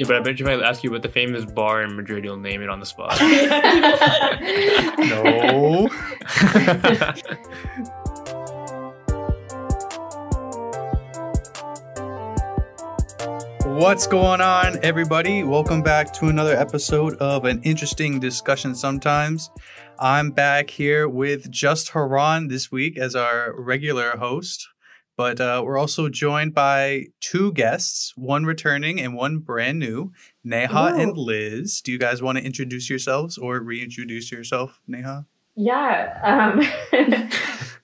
Yeah, but I bet you if I ask you what the famous bar in Madrid, you'll name it on the spot. No. What's going on, everybody? Welcome back to another episode of an interesting discussion sometimes. I'm back here with just Haran this week as our regular host, but uh, we're also joined by two guests, one returning and one brand new, Neha and Liz. Do you guys want to introduce yourselves or reintroduce yourself, Neha? Yeah. Um,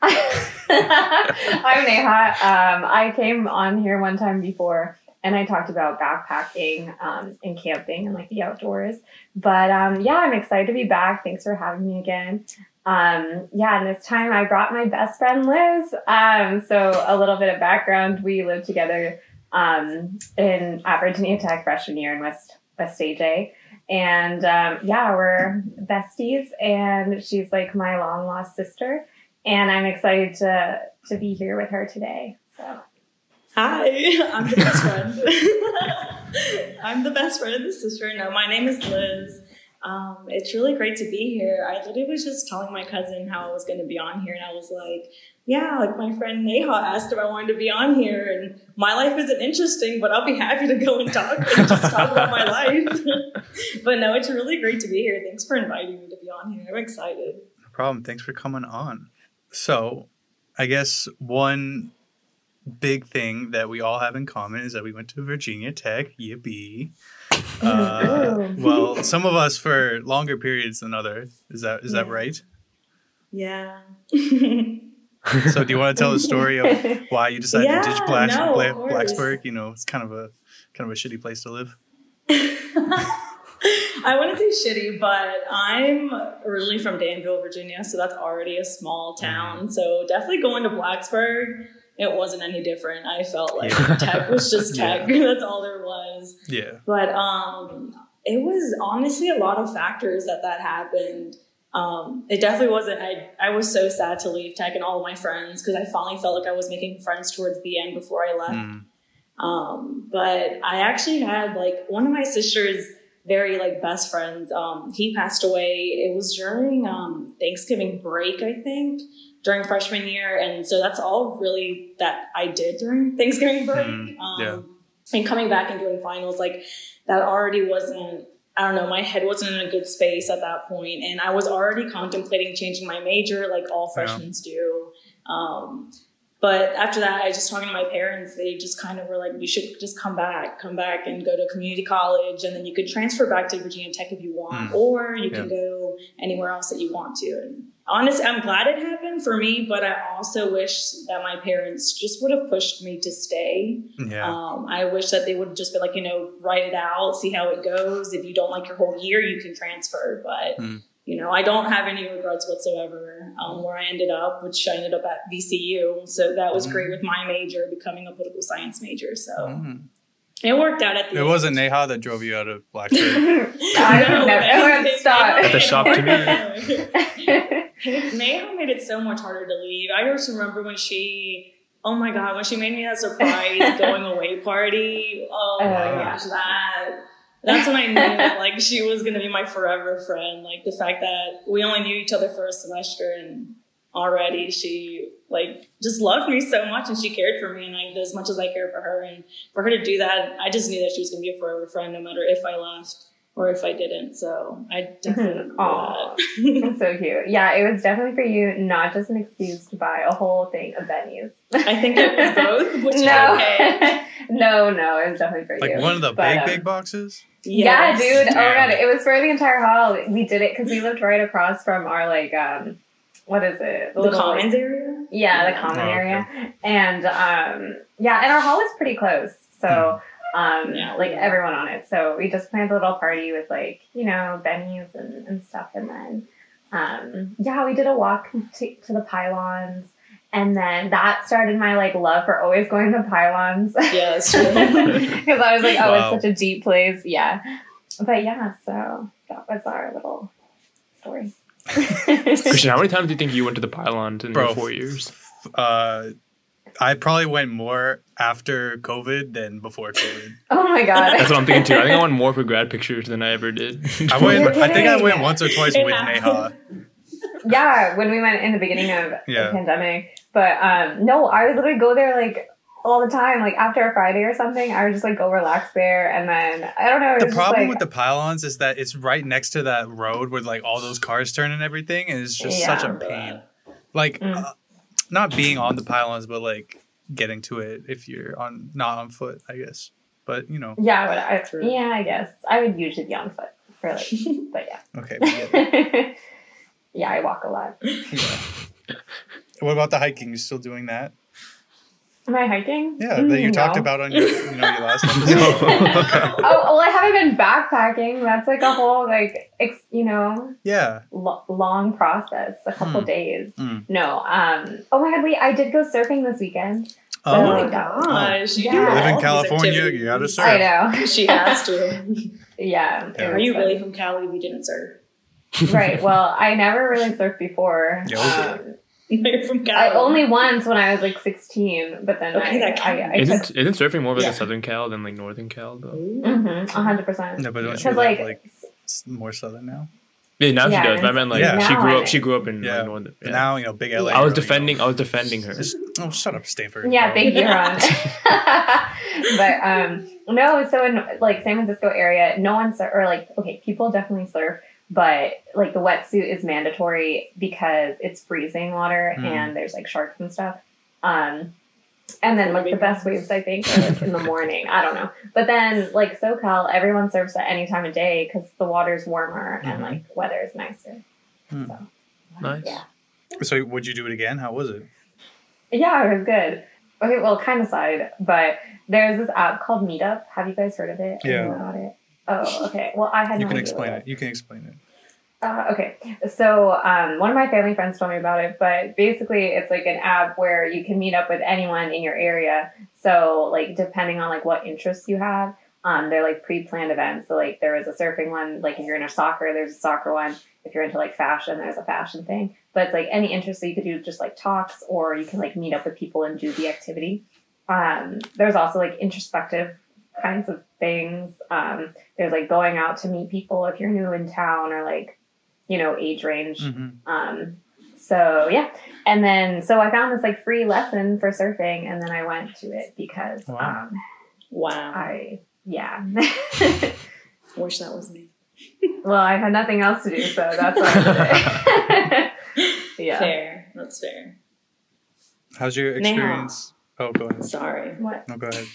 I'm Neha. Um, I came on here one time before and I talked about backpacking um, and camping and like the outdoors. But um, yeah, I'm excited to be back. Thanks for having me again. Um, yeah, and this time I brought my best friend Liz. Um, so a little bit of background: we lived together um, in at Virginia Tech freshman year in West West AJ, and um, yeah, we're besties. And she's like my long lost sister, and I'm excited to to be here with her today. So. Hi, I'm the best friend. I'm the best friend of the sister. No, my name is Liz. Um, it's really great to be here. I literally was just telling my cousin how I was going to be on here, and I was like, "Yeah, like my friend Neha asked if I wanted to be on here, and my life isn't interesting, but I'll be happy to go and talk and just talk about my life." but no, it's really great to be here. Thanks for inviting me to be on here. I'm excited. No problem. Thanks for coming on. So, I guess one big thing that we all have in common is that we went to Virginia Tech. Yippee! Uh, well, some of us for longer periods than others. Is that is that right? Yeah. So, do you want to tell the story of why you decided to ditch Yeah, Black, no, Blacksburg? You know, it's kind of a kind of a shitty place to live. I wouldn't say shitty, but I'm originally from Danville, Virginia, so that's already a small Mm-hmm. town. So definitely going to Blacksburg, it wasn't any different. I felt like Yeah. tech was just Yeah. tech. That's all there was. Yeah. But um, it was honestly a lot of factors that that happened. Um, it definitely wasn't. I I was so sad to leave tech and all of my friends because I finally felt like I was making friends towards the end before I left. Mm. Um, but I actually had like one of my sister's very like best friends. Um, he passed away. It was during um, Thanksgiving break, I think, during freshman year, and so that's all really that I did during Thanksgiving break. Mm, um, yeah. And coming back and doing finals, like that already wasn't. I don't know. My head wasn't in a good space at that point, and I was already contemplating changing my major, like all Yeah. freshmen do. Um, but after that, I just talking to my parents. They just kind of were like, "You should just come back, come back, and go to community college, and then you could transfer back to Virginia Tech if you want, Mm. or you can go anywhere else that you want to." And honestly, I'm glad it happened for me, but I also wish that my parents just would have pushed me to stay. Yeah. Um, I wish that they would have just been like, you know, write it out, see how it goes. If you don't like your whole year, you can transfer. But, Mm. you know, I don't have any regrets whatsoever um, where I ended up, which I ended up at VCU. So that was great with my major, becoming a political science major. So Mm. It worked out at the It end. wasn't Neha that drove you out of Blacksburg. I don't know. No, Everyone they- stop. At the shop to me. Neha made it so much harder to leave. I just remember when she, oh my god, when she made me that surprise going away party. Oh, Oh, my yeah. gosh, that. That's when I knew that like she was gonna be my forever friend. Like the fact that we only knew each other for a semester and already she like just loved me so much and she cared for me and like as much as I care for her and for her to do that, I just knew that she was gonna be a forever friend no matter if I left or if I didn't. So I definitely Aw. knew that. That's so cute. Yeah, it was definitely for you, not just an excuse to buy a whole thing of venues. I think it was both, which is no, okay. no, no, it was definitely for like you. Like one of the But, big, um, big boxes? Yeah, dude. Oh my god, it was for the entire hall. We did it because we lived right across from our like um, what is it? The little, commons area? Yeah, the common Oh, okay. area, and um, yeah, and our hall is pretty close, so um, Yeah. like everyone on it. So we just planned a little party with like you know venues and, and stuff, and then um, yeah, we did a walk to, to the pylons. And then that started my like love for always going to pylons. Yeah. Because I was like, oh, Wow. it's such a deep place. Yeah. But yeah, so that was our little story. Christian, how many times do you think you went to the pylon in Bro. your four years? Uh, I probably went more after COVID than before COVID. Oh my god. That's what I'm thinking too. I think I went more for grad pictures than I ever did. I went. I think I went once or twice It with happened. Neha. yeah, when we went in the beginning of Yeah. the pandemic. But um no, I would literally go there like all the time. Like after a Friday or something, I would just like go relax there and then I don't know. The problem like, with the pylons is that it's right next to that road with like all those cars turn and everything, and it's just such a pain. Like, Mm. uh, not being on the pylons, but like getting to it if you're on not on foot, I guess. But you know, Yeah, but I, True. yeah, I guess I would usually be on foot for like, but yeah. okay. we get it. yeah, I walk a lot. Yeah. What about the hiking? You still doing that? Am I hiking? Yeah, that you Mm, talked about on your, you know, your last episode. Oh well, I haven't been backpacking. That's like a whole like ex, you know yeah. lo- long process, a couple Hmm. days. Mm. No, um. Oh my god, wait! I did go surfing this weekend. Oh, Oh my gosh. You Yeah. You live in California, you gotta surf. I know. She has to. Yeah. Yeah. Are you fun. really from Cali? We didn't serve. right? Well, I never really surfed before. Yeah, okay. Um, You're from Cali. I only once when I was like sixteen, but then Okay, I, that I, I, counts. Isn't isn't surfing more of like Yeah. a southern Cal than like northern Cal though? Mhm, hundred percent. No, but don't you Because like, like, like more southern now? Yeah, now Yeah, she does. But I and meant like Yeah. she grew up. She grew up in Yeah. like northern. Yeah. now you know, big LA. I was defending. know. I was defending her. Just- oh, shut up, Stanford. Yeah, girl. thank you, Ron. but um, no, so in like San Francisco area, no one sur- or like okay, people definitely surf, but like the wetsuit is mandatory because it's freezing water Hmm. and there's like sharks and stuff. Um, and then like the best waves I think are like in the morning. I don't know, but then like SoCal, everyone surfs at any time of day because the water's warmer Mhm. and like weather is nicer. Hmm. So Nice. yeah. So, would you do it again? How was it? Yeah, it was good. Okay, well, kind of side, but there's this app called Meetup. Have you guys heard of it? Or Yeah. know about it? Oh, okay. Well, I had You no can explain it. You can explain it. Uh, okay, so um, one of my family friends told me about it, but basically, it's like an app where you can meet up with anyone in your area. So, like, depending on like what interests you have, um, they're like pre-planned events. So, like, there was a surfing one. Like, if you're into soccer, there's a soccer one. If you're into like fashion, there's a fashion thing. But it's like any interest that you could do, just like talks, or you can like meet up with people and do the activity. Um, there's also like introspective kinds of things. Um, there's like going out to meet people if you're new in town, or like you know age range. hmm Um, so yeah, and then so I found this like free lesson for surfing, and then I went to it because Wow. um, Wow. I yeah. wish that was me. well, I had nothing else to do, so that's why I did yeah. Fair. That's fair. How's your Neha. experience? Oh, go ahead. Sorry. What? No, go ahead.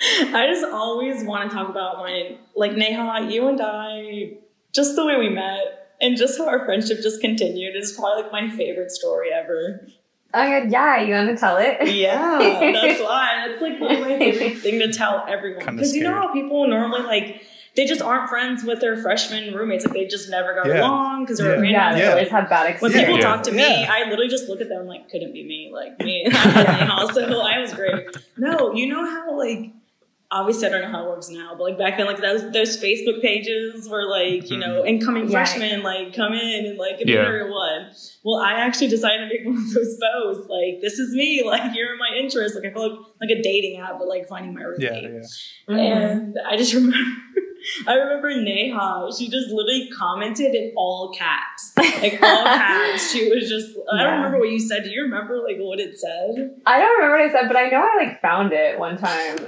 I just always want to talk about my like Neha, you and I, just the way we met and just how our friendship just continued is probably like my favorite story ever. Oh my god, yeah, you want to tell it? Yeah, that's why. That's like one of my favorite thing to tell everyone. Because you know how people normally like they just aren't friends with their freshman roommates. Like they just never got Yeah. along because they're Yeah. Yeah, they Yeah. always have bad experiences. When experiences. people Yeah. talk to me, Yeah. I literally just look at them like, couldn't be me. Like me, I had I was great. No, you know how like obviously I don't know how it works now, but like back then, like those those Facebook pages were like, you know, mm-hmm. incoming Yeah. freshmen like come in and like Yeah. enter one. Well, I actually decided to make one of those posts. Like, this is me. Like, here are my interests. Like, I feel like like a dating app, but like finding my roommate. Yeah, yeah. And I just remember, I remember Neha. She just literally commented in all caps, like all caps. She was just. I don't remember what you said. Do you remember like what it said? I don't remember what I said, but I know I like found it one time.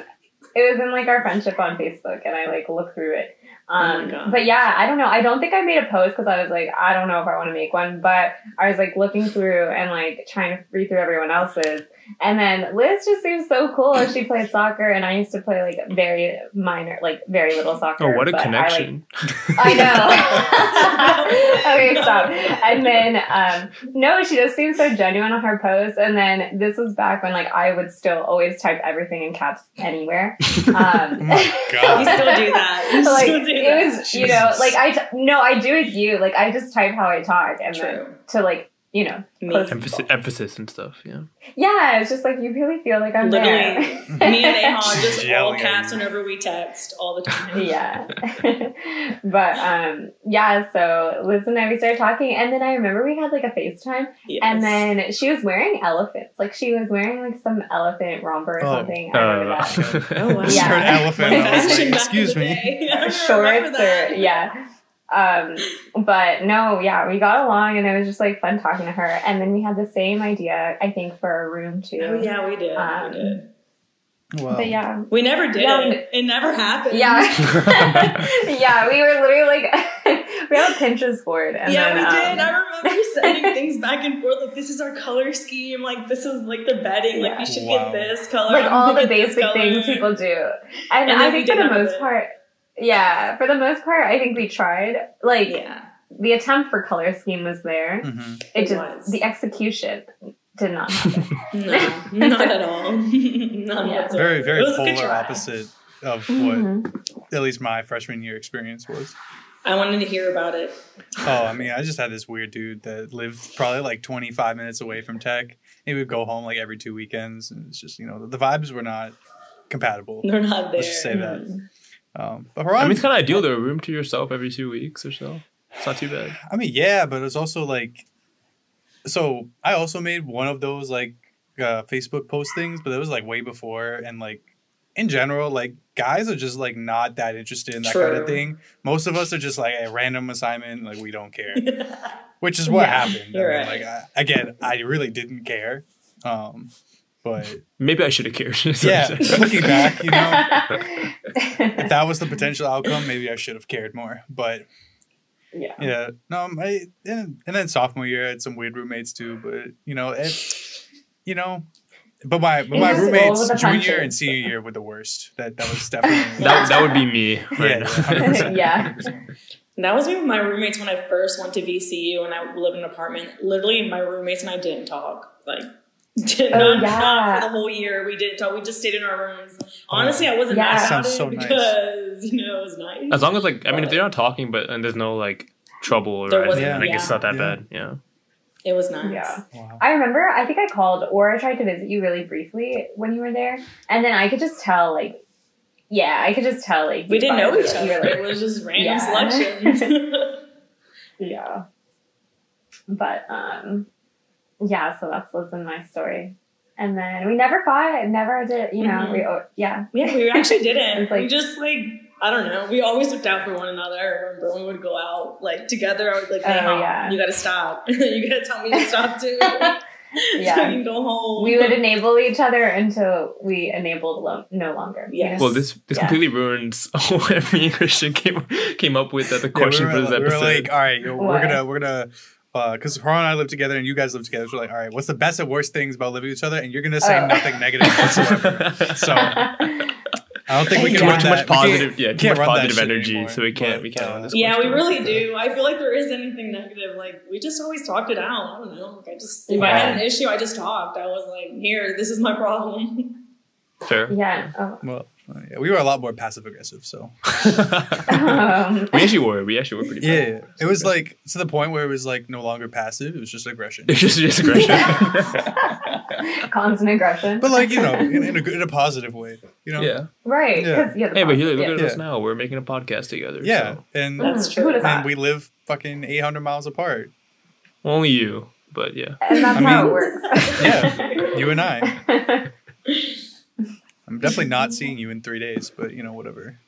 It was in like our friendship on Facebook, and I like looked through it. Oh my Um, God. but yeah, I don't know. I don't think I made a post because I was like, I don't know if I want to make one. But I was like looking through and like trying to read through everyone else's. And then Liz just seems so cool. She played soccer, and I used to play like very minor, like very little soccer. Oh, what a but I, like, connection! I know. okay, stop. And then, um, no, she just seems so genuine on her posts. And then this was back when like I would still always type everything in caps anywhere. Um, Oh my You still do that. You like still do it was, you know, like I t- no, I do with you. Like I just type how I talk, and then to like you know, close Emphasis, people. emphasis and stuff. Yeah. Yeah, it's just like you really feel like I'm Literally, there. me and Ahan just all Yelling caps whenever we text all the time. yeah. but um yeah, so Liz and I we started talking and then I remember we had like a FaceTime Yes. and then she was wearing elephants. Like she was wearing like some elephant romper or Oh. something. I remember that. Oh, wow. I Yeah. heard elephant. and I was like, excuse me. day. I remember Shorts or yeah. Um but no, yeah, we got along and it was just like fun talking to her. And then we had the same idea, I think, for a room too. Oh yeah, we did. Um, we did. Wow. But yeah. We never did Yeah, it. It never happened. Yeah. yeah, we were literally like we had a Pinterest board and yeah, then, we did. um, I remember sending things back and forth. Like, this is our color scheme. Like, this is like the bedding. Like, Yeah. you should Wow. get this color. like all the basic things people do. And, And I think for the none of most it. part, yeah, for the most part, I think we tried. Like Yeah. the attempt for color scheme was there. Mhm. It It just was. the execution did not happen. No, not at all. None Yeah. whatsoever. Very, very It was a good polar opposite of what Mhm. at least my freshman year experience was. I wanted to hear about it. Oh, I mean, I just had this weird dude that lived probably like 25 minutes away from tech. He would go home like every two weekends, and it's just you know the vibes were not compatible. They're not there. Let's just say that. Mhm. Um, but I mean, it's kind of ideal though. A room to yourself every two weeks or so. It's not too bad. I mean, yeah, but it's also like, so I also made one of those like uh, Facebook post things, but it was like way before, and like in general, like guys are just like not that interested in that kind of thing. Most of us are just like a random assignment, like we don't care, which is what Yeah, happened. I mean, right. Like I, again, I really didn't care, um, but Maybe I should have cared. yeah, looking back, you know, if that was the potential outcome, maybe I should have cared more, but. yeah. Yeah, no, um, I and, and then sophomore year I had some weird roommates too, but you know, it, you know, but my but my roommates with the junior and punches. senior year were the worst. That that was definitely that, that would be me. Right yeah, now. yeah, 100%. Yeah. That was me with my roommates when I first went to VCU and I lived in an apartment. Literally, my roommates and I didn't talk. Like, did Oh, not, yeah. not for the whole year. We didn't talk. We just stayed in our rooms. Honestly, I wasn't Yeah. mad about Sounds it so nice. because you know it was nice. As long as like I mean, if they're not talking, but and there's no like trouble or There anything, wasn't- like it's not that Yeah. bad. Yeah. it was nice. Yeah. Wow. I remember I think I called or I tried to visit you really briefly when you were there. And then I could just tell like yeah, I could just tell like We didn't know each other. were It was just random Yeah. selections. yeah. But um yeah, so that's Liz and my story. And then we never fought, never did you know, Mhm. we oh, yeah. yeah, we actually didn't. Like- we just like I don't know. We always looked out for one another. I remember we would go out like together. I would like, hey, Oh, Mom, yeah. you gotta stop. you gotta tell me to stop too. Yeah. so we can go home. We would enable each other until we enabled lo- no longer. you Yes. Well, this this Yeah. completely ruins what me and Christian came came up with at the Yeah, question we for were, this we episode. were like, all right, we're Why? gonna we're gonna. Because Haran and I live together and you guys live together, so we're like, all right, what's the best and worst things about living with each other? And you're gonna say Oh. nothing negative whatsoever. So I don't think we can much- run too much we positive, yeah, too much positive energy, anymore, so we can't but, we can't uh, run this. yeah, we really do. I feel like there is anything negative. Like we just always talked it out. I don't know. Like I just if I had an issue, I just talked. I was like, here, this is my problem. Fair. yeah. Oh. Well, uh, yeah, we were a lot more passive aggressive, so Um, we actually were. We actually were pretty. yeah, yeah. it was like to the point where it was like no longer passive; it was just aggression. It's just just aggression. Constant aggression. But like you know, in, in a good, in a positive way, you know. yeah. right. Yeah. 'cause, yeah, Hey, but here, look yeah. at Yeah. us now. We're making a podcast together. Yeah, so. and That's true. and thought? we live fucking eight hundred miles apart. Only you, but yeah. And that's I how mean, it works. yeah, you and I. I'm definitely not seeing you in three days, but you know, whatever.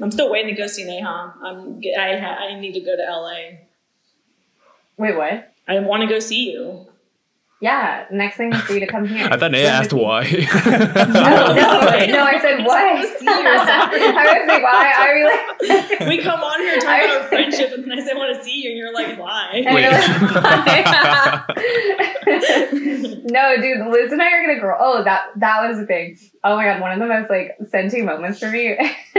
I'm still waiting to go see Neha. I'm. I. ha- I need to go to LA. Wait, what? I want to go see you. Yeah, next thing is for you to come here. I thought Neha asked why. No, no, no, I said why. I wanna see you or something. I was like, why? I was like, We come on here talking I- about our friendship, and then I say I want to see you, and you're like, why? Wait. you're like, no, dude, Liz and I are gonna grow. Oh, that that was a big. Oh my god, one of the most like sentient moments for me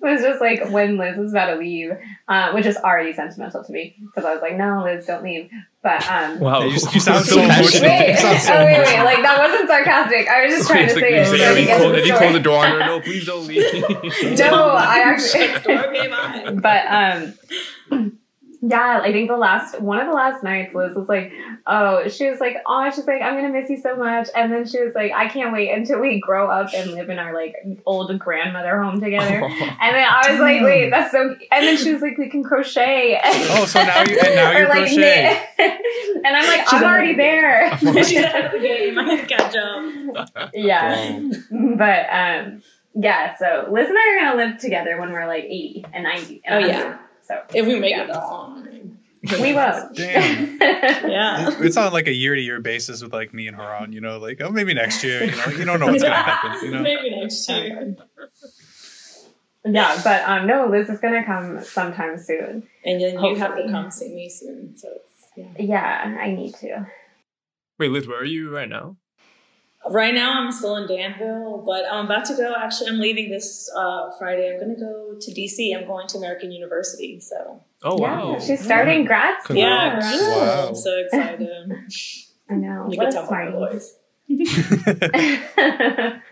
was just like when Liz was about to leave, uh, which is already sentimental to me because I was like, no, Liz, don't leave. But um, wow. You- you sound so emotional. wait, sound so oh wait, wait, emotional. like that wasn't sarcastic. I was just trying to like say you it. say, so you could get closed- the you story. the door on her? No, please don't leave. No, I actually. Shut the door, okay, bye. but um Yeah, I think the last one of the last nights, Liz was like, "Oh, she was like, oh, she's like, I'm gonna miss you so much," and then she was like, "I can't wait until we grow up and live in our like old grandmother home together." And then I was like, "Wait, that's so," and then she was like, "We can crochet." Oh, so now you and now Or, you like, crochet. knit. and I'm like, She's I'm already of there. She's ahead of the game. I need to catch up. yeah, but um, yeah. So Liz and I are gonna live together when we're like 80 and 90. And Oh, 100. yeah. So If we make Yeah. it that long. we will. Damn. Yeah. It- It's on like a year to year basis with like me and Haran, you know, like oh maybe next year, you know, you don't know what's gonna happen, you know. Maybe next year. Yeah, but um, no, Liz is gonna come sometime soon. And then you have to come see me soon. So it's, yeah. Yeah, I need to. Wait, Liz, where are you right now? Right now, I'm still in Danville, but I'm about to go. Actually, I'm leaving this uh, Friday. I'm going to go to DC. I'm going to American University. So, Oh yeah, wow. she's starting grad school. yeah, Congrats. grad school. Wow. I'm so excited. I know. you what can a tell by my smart. voice.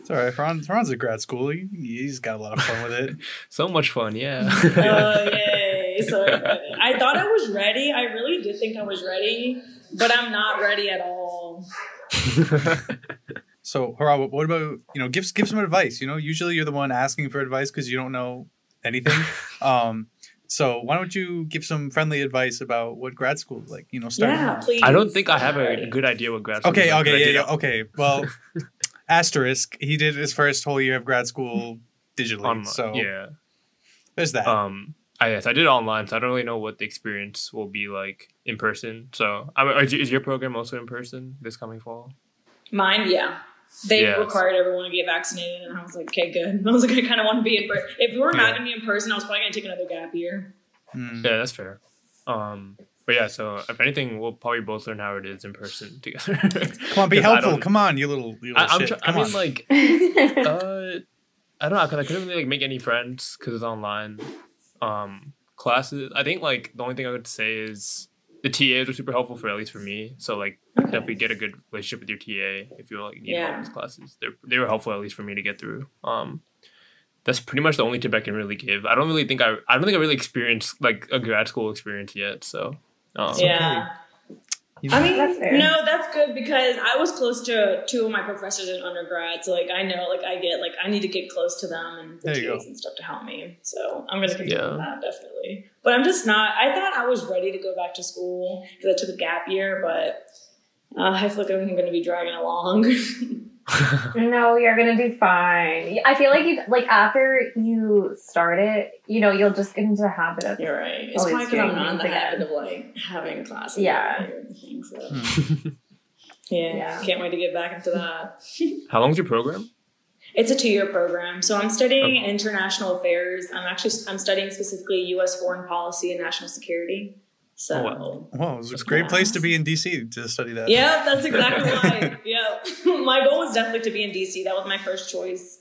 It's all right. Haran, Haran's at grad school. He, he's got a lot of fun with it. So much fun, yeah. Oh, yay. So excited. I thought I was ready. I really did think I was ready, but I'm not ready at all. So, Haran, what about you know? Give give some advice. You know, usually you're the one asking for advice because you don't know anything. um, so why don't you give some friendly advice about what grad school is like? You know, starting. Yeah, please. I don't think I have a Alrighty. good idea what grad school Okay, is like, okay, I yeah, did- yeah, okay. Well, asterisk. He did his first whole year of grad school digitally. online, so yeah. there's that. Um, I yes, I did it online, so I don't really know what the experience will be like in person. So, I mean, is, is your program also in person this coming fall? Mine, yeah. They Yeah. required everyone to get vaccinated, and I was like, okay, good. I was like, I kind of want to be in person. If we were not Yeah. going to be in person, I was probably going to take another gap year. Hmm. Yeah, that's fair. Um, but yeah, so if anything, we'll probably both learn how it is in person together. Come on, be helpful. Come on, you little, you little I, I'm shit. try- I mean, on. like, uh, I don't know, cause I couldn't really like make any friends because it's online. Um, classes. I think like the only thing I would say is the TAs are super helpful for at least for me. So like definitely get a good relationship with your TA if you like need help Yeah. with classes. They they were helpful at least for me to get through. Um, that's pretty much the only tip I can really give. I don't really think I I don't think I really experienced like a grad school experience yet. So um, yeah. You I mean, That's no, that's good because I was close to two of my professors in undergrad. So, like, I know, like, I get, like, I need to get close to them and the There TAs and stuff to help me. So, I'm going to continue Yeah. that, definitely. But I'm just not, I thought I was ready to go back to school because I took a gap year, but uh, I feel like I'm going to be dragging along. no, you're gonna do fine. I feel like you like after you start it, you know, you'll just get into the habit of You're right. It's Always probably because I'm not in the things habit of, like, having classes. Yeah. every day so. Hmm. Yeah, Yeah. can't wait to get back into that. How long's your program? It's a two-year program. So I'm studying international affairs. I'm actually I'm studying specifically U.S. foreign policy and national security. So Oh, wow. Wow, it's a great place to be in DC to study that. yeah, that's exactly why. yeah, my goal was definitely to be in DC. That was my first choice.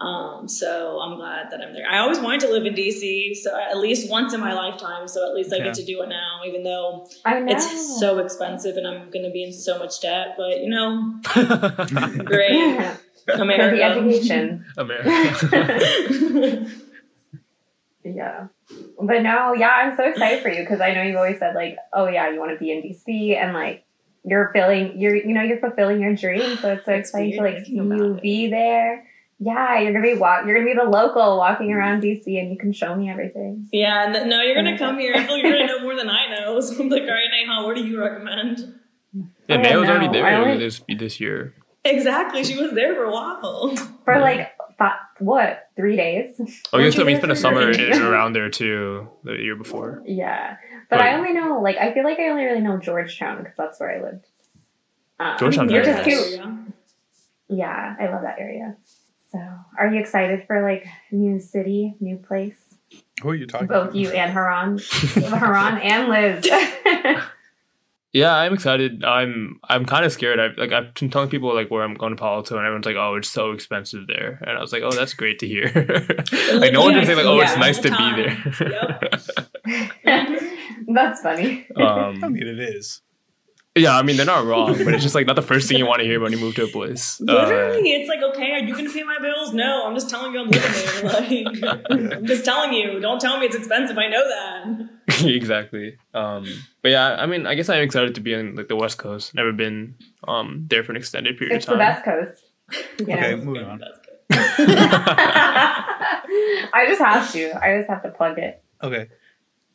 Um, so I'm glad that I'm there. I always wanted to live in DC, so at least once in my lifetime. So at least I Yeah. get to do it now, even though I know. it's so expensive and I'm going to be in so much debt. But you know, great Yeah. For the America. education. America. Yeah. But no, yeah, I'm so excited for you because I know you've always said like, oh yeah, you want to be in DC and like you're filling you're you know, you're fulfilling your dream. So it's so exciting to like see you it. be there. Yeah, you're gonna be walk you're gonna be the local walking mm-hmm. around DC and you can show me everything. Yeah, and th- no, you're gonna come here. I feel you're gonna know more than I know. So I'm like, all right, Neha, what do you recommend? yeah, I Neha was already there I only- this this year. Exactly, she was there for a while. For Yeah. like fi- what, three days? Oh, Weren't yes, you we there spent a summer three in, days? around there too the year before. Yeah. But I only know like I feel like I only really know Georgetown because that's where I lived. Um, Georgetown's You're just cute. Yeah, I love that area. So, are you excited for like new city, new place? Who are you talking Both about? you and Haran, Haran and Liz. Yeah, I'm excited. I'm I'm kind of scared. I like I've been telling people like where I'm going to Palo Alto, and everyone's like, "Oh, it's so expensive there," and I was like, "Oh, that's great to hear." like no one Yeah, can say like, "Oh, it's nice to be there." That's funny. I um, mean, it is. yeah, I mean they're not wrong, but it's just like not the first thing you want to hear when you move to a place. Uh, Literally, it's like, okay, are you gonna pay my bills? No, I'm just telling you I'm living there. Like, I'm just telling you. Don't tell me it's expensive. I know that. exactly. Um, but yeah, I mean, I guess I'm excited to be on like the West Coast. Never been um there for an extended period It's of the time. best coast. You know? Okay, moving on. I just have to. I just have to plug it. Okay,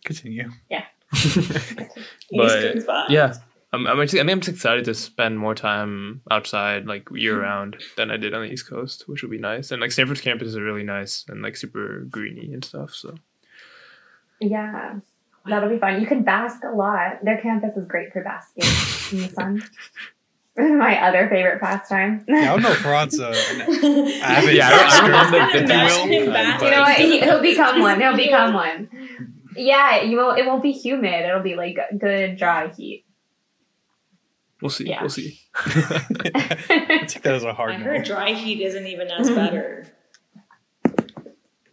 continue. But, yeah, I'm, I'm actually, I think I'm just excited to spend more time outside, like year round, than I did on the East Coast, which would be nice. And like Stanford's campus is really nice and like super greeny and stuff. So Yeah. That'll be fun. You can bask a lot. Their campus is great for basking in the sun. My other favorite pastime. Yeah, I don't know if Ron's an avid Yeah, I don't- I don't know basker, if if you Imagine him will. You know what? He, he'll become one. He'll become one. Yeah, you won't. It won't be humid. It'll be like good dry heat. we'll see. Yeah. We'll see. I take that as a hard I no. heard dry heat isn't even as mm-hmm. better.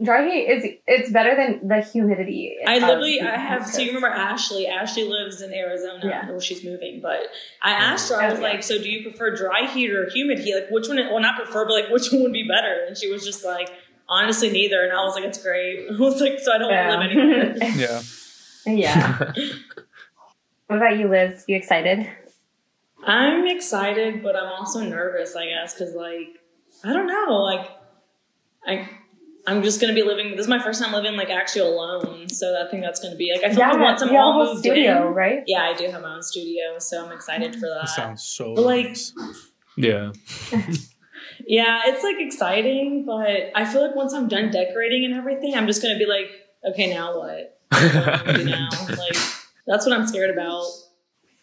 dry heat is it's better than the humidity. I literally, I have. So you remember Ashley? Ashley lives in Arizona. Yeah. Well, she's moving, but I mm-hmm. asked her. I Oh, was yeah. like, "So do you prefer dry heat or humid heat? Like, which one? Well, not prefer, but like, which one would be better?" And she was just like, "Honestly, neither." And I was like, "It's great." I was like, "So I don't Yeah. want to live anywhere." Yeah. yeah. What about you, Liz? You excited? I'm excited, but I'm also nervous. I guess because like I don't know, like I. I'm just gonna be living. This is my first time living like actually alone, so I think that's gonna be like. I feel like once I'm you have a all whole moved studio, in, right? Yeah, I do have my own studio, so I'm excited for that. That sounds so Like- nice. yeah. Yeah, it's like exciting, but I feel like once I'm done decorating and everything, I'm just gonna be like, okay, now what? What do I wanna do now? Like that's what I'm scared about.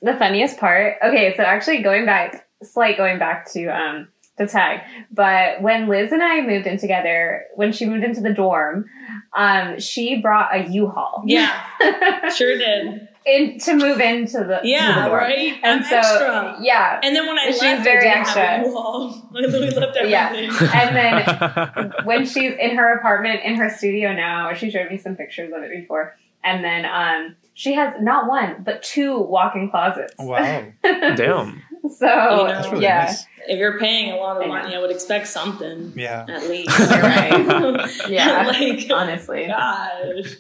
The funniest part. Okay, so actually going back, slight going back to um the tag, but when Liz and I moved in together, when she moved into the dorm, um, she brought a U-Haul. Yeah, sure did. In to move into the to the Yeah, right. And I'm so extra. yeah, And then when I She's left, very I didn't extra. have a U-Haul. I literally left Yeah. and then when she's in her apartment in her studio now, she showed me some pictures of it before, and then um, she has not one but two walk-in closets. Wow. Damn. So know, That's really yeah, nice. If you're paying a lot I of know. money, I would expect something Yeah. at least. You're right. Yeah, like honestly. gosh.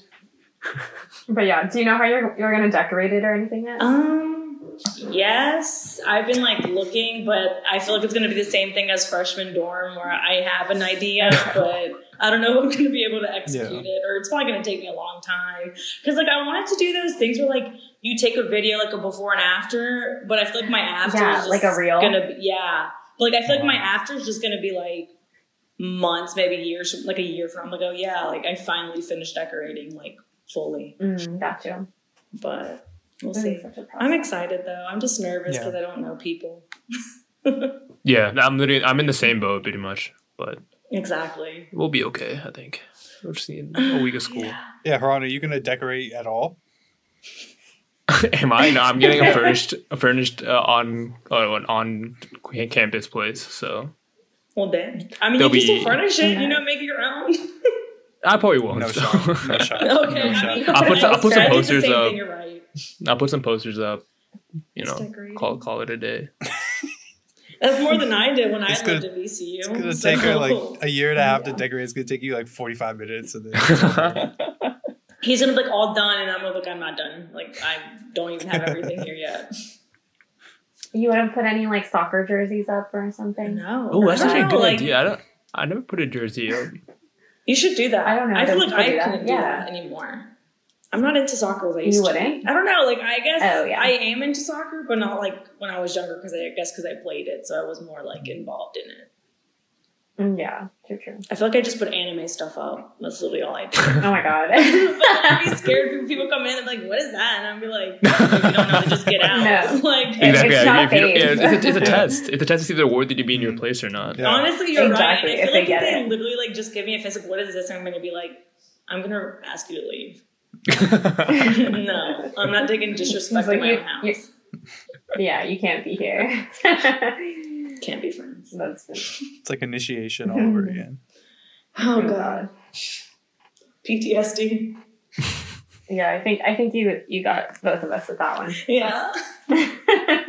But yeah, do you know how you're you're gonna decorate it or anything yet? Um, yes, I've been like looking, but I feel like it's gonna be the same thing as freshman dorm, where I have an idea, but I don't know if I'm gonna be able to execute it, or it's probably gonna take me a long time. Because like I wanted to do those things where like you take a video like a before and after, but I feel like my after Yeah, is just like a reel. Gonna be, yeah, but like I feel like my after is just gonna be like months, maybe years, like a year from. I'm like, oh yeah, like I finally finished decorating like fully, Mm, got you. but we'll see. is such a process. I'm excited though. I'm just nervous Yeah. because I don't know people. Yeah, I'm literally I'm in the same boat pretty much, but Exactly. we'll be okay. I think we'll just need a week of school. Yeah, Haran, are you gonna decorate at all? Am I? No, I'm getting a furnished a furnished uh, on uh, an on campus place. So Well, then. I mean, There'll you can be- still furnish it. You know, make it your own. I probably won't. No so. shot. No shot. okay. No I shot. mean, I'll put some- I'll put some I did the posters up. thing, right. I'll put some posters up. You know, call call it a day. That's more than I did when I It's lived gonna- in VCU. It's gonna so- take her like a year and a half to decorate. It's gonna take you like forty five minutes, and then. He's gonna be like all done, and I'm gonna look. I'm not done. Like I don't even have everything here yet. You wouldn't put any like soccer jerseys up or something? No. oh, that's I actually a good like, idea. I don't. I never put a jersey up. You should do that. I don't know, I feel like I people do that? couldn't do Yeah. that anymore. I'm not into soccer as I You used to. wouldn't? I don't know. Like I guess Oh, yeah. I am into soccer, but not like when I was younger. Because I guess because I played it, so I was more like involved in it. Mm, yeah, true, true. I feel like I just put anime stuff up. That's literally all I do. Oh my god. I'd be scared people, people come in and be like, "What is that?" And I'd be like, "If you don't know, just get out." No. Like Exactly. It's yeah, not you yeah, it's, a, it's a test. It's a test to see if they're worthy to be in your place or not. Yeah. honestly, you're Exactly, right. And I if feel they like get if they it. literally like just give me a physical, what is this? And I'm gonna be like, I'm gonna ask you to leave. no, I'm not taking disrespect It's like in my you- house. you- yeah, you can't be here. Can't be friends. That's it's like initiation all over again. Oh Oh, god. PTSD. yeah. I think I think you you got both of us with that one. Yeah.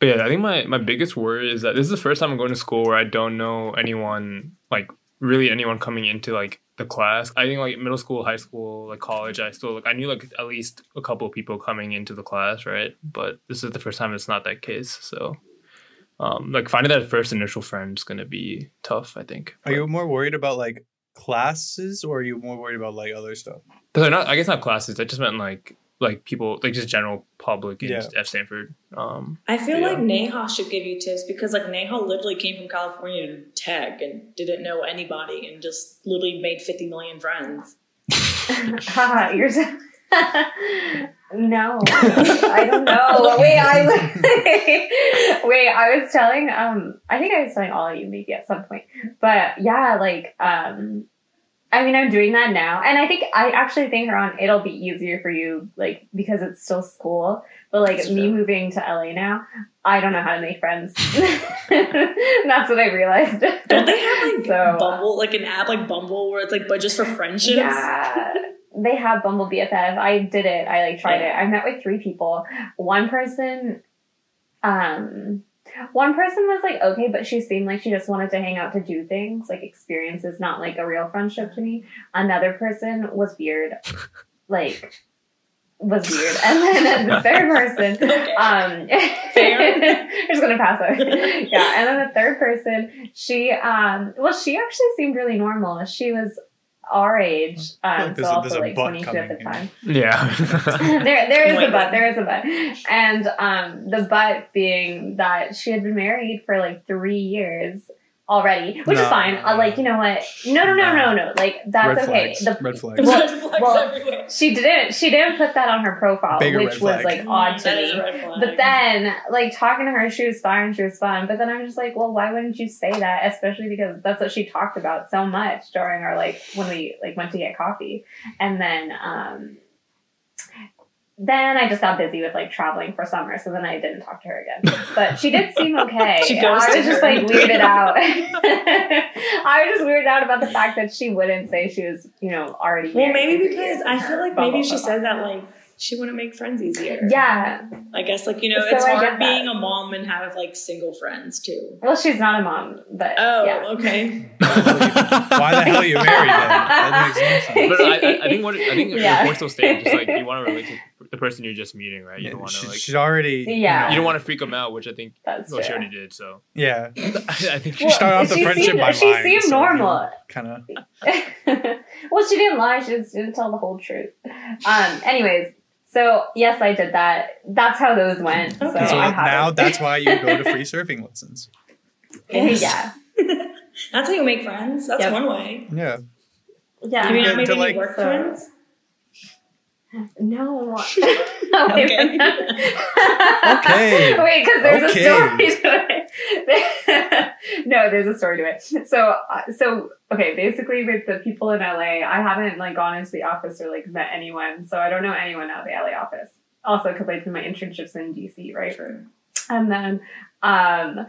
But yeah, I think my, my biggest worry is that this is the first time I'm going to school where I don't know anyone, like really anyone coming into like the class. I think like middle school, high school, like college, I still like I knew like at least a couple of people coming into the class, right? But this is the first time it's not that case. So um like finding that first initial friend is gonna be tough, I think. Are you more worried about like classes or are you more worried about like other stuff? But they're not I guess not classes, I just meant like like people like just general public in Yeah. at Stanford. Um I feel Yeah. like Neha should give you tips because like Neha literally came from California to tech and didn't know anybody and just literally made 50 million friends. Haha, you're so- no, I don't know. Wait, I wait. I was telling um, I think I was telling all of you maybe at some point, but yeah, like um, I mean, I'm doing that now, and I think I actually think Haran it'll be easier for you, like because it's still school. But like That's me true. moving to LA now, I don't know how to make friends. That's what I realized. Don't they have like So- Bumble, like an app like Bumble where it's like but just for friendships? Yeah. They have Bumble BFF. I did it. I like tried Yeah. it. I met with three people. One person, um, one person was like okay, but she seemed like she just wanted to hang out to do things, like experiences, not like a real friendship to me. Another person was weird, like was weird, and then the third person, Okay. um, I'm just gonna pass over. yeah, and then the third person, she, um, well, she actually seemed really normal. She was our age, I um, like so also a like butt 22 at the coming time. yeah. there, there is a Wait. butt. There is a butt, and um, the butt being that she had been married for like three years already, which is No. fine. Uh, like, you know what? No, no, no, no, no. Like that's Red okay. flags. The Red flags. Well- Red flags well, everywhere. she didn't. She didn't put that on her profile, Bigger which was flag. like odd to me. a red flag. But then, like talking to her, she was fine, she was fun. But then I'm just like, well, why wouldn't you say that? Especially because that's what she talked about so much during our like when we like went to get coffee, and then um, then I just got busy with like traveling for summer, so then I didn't talk to her again. But she did seem okay. She I ghosted was just her. like weirded out. I was just weirded out about the fact that she wouldn't say she was, you know, already. well, married maybe because. I feel like maybe she blah, said that like she wouldn't make friends easier. Yeah. I guess like you know So it's I hard being a mom and have like single friends too. Well, she's not a mom, but Oh, yeah. okay. Why the hell are you married then? That makes no sense. but I, I, I think what I think Yeah. your core still stays just like you want to relate to the person you're just meeting, right? You Yeah, don't want to like she's already. you Yeah. know, you don't want to freak them out, which I think That's well, she already did. So Yeah. I think She started off the she friendship seemed, by she lying. seemed normal. Kind of. well, she didn't lie. She just didn't tell the whole truth. Um. Anyways, so yes, I did that. That's how those went. So, So I now that's why you go to free surfing lessons. Yes. yeah. That's how you make friends. That's Yep. one way. Yeah. Yeah. Have you get not made to, any like, work so- friends? No. Okay. Okay. Wait, because there's Okay. a story to it. no, there's a story to it. So, uh, so okay, basically with the people in LA, I haven't like gone into the office or like met anyone, so I don't know anyone out of the LA office. Also, because I do my internships in DC, right? And then, um,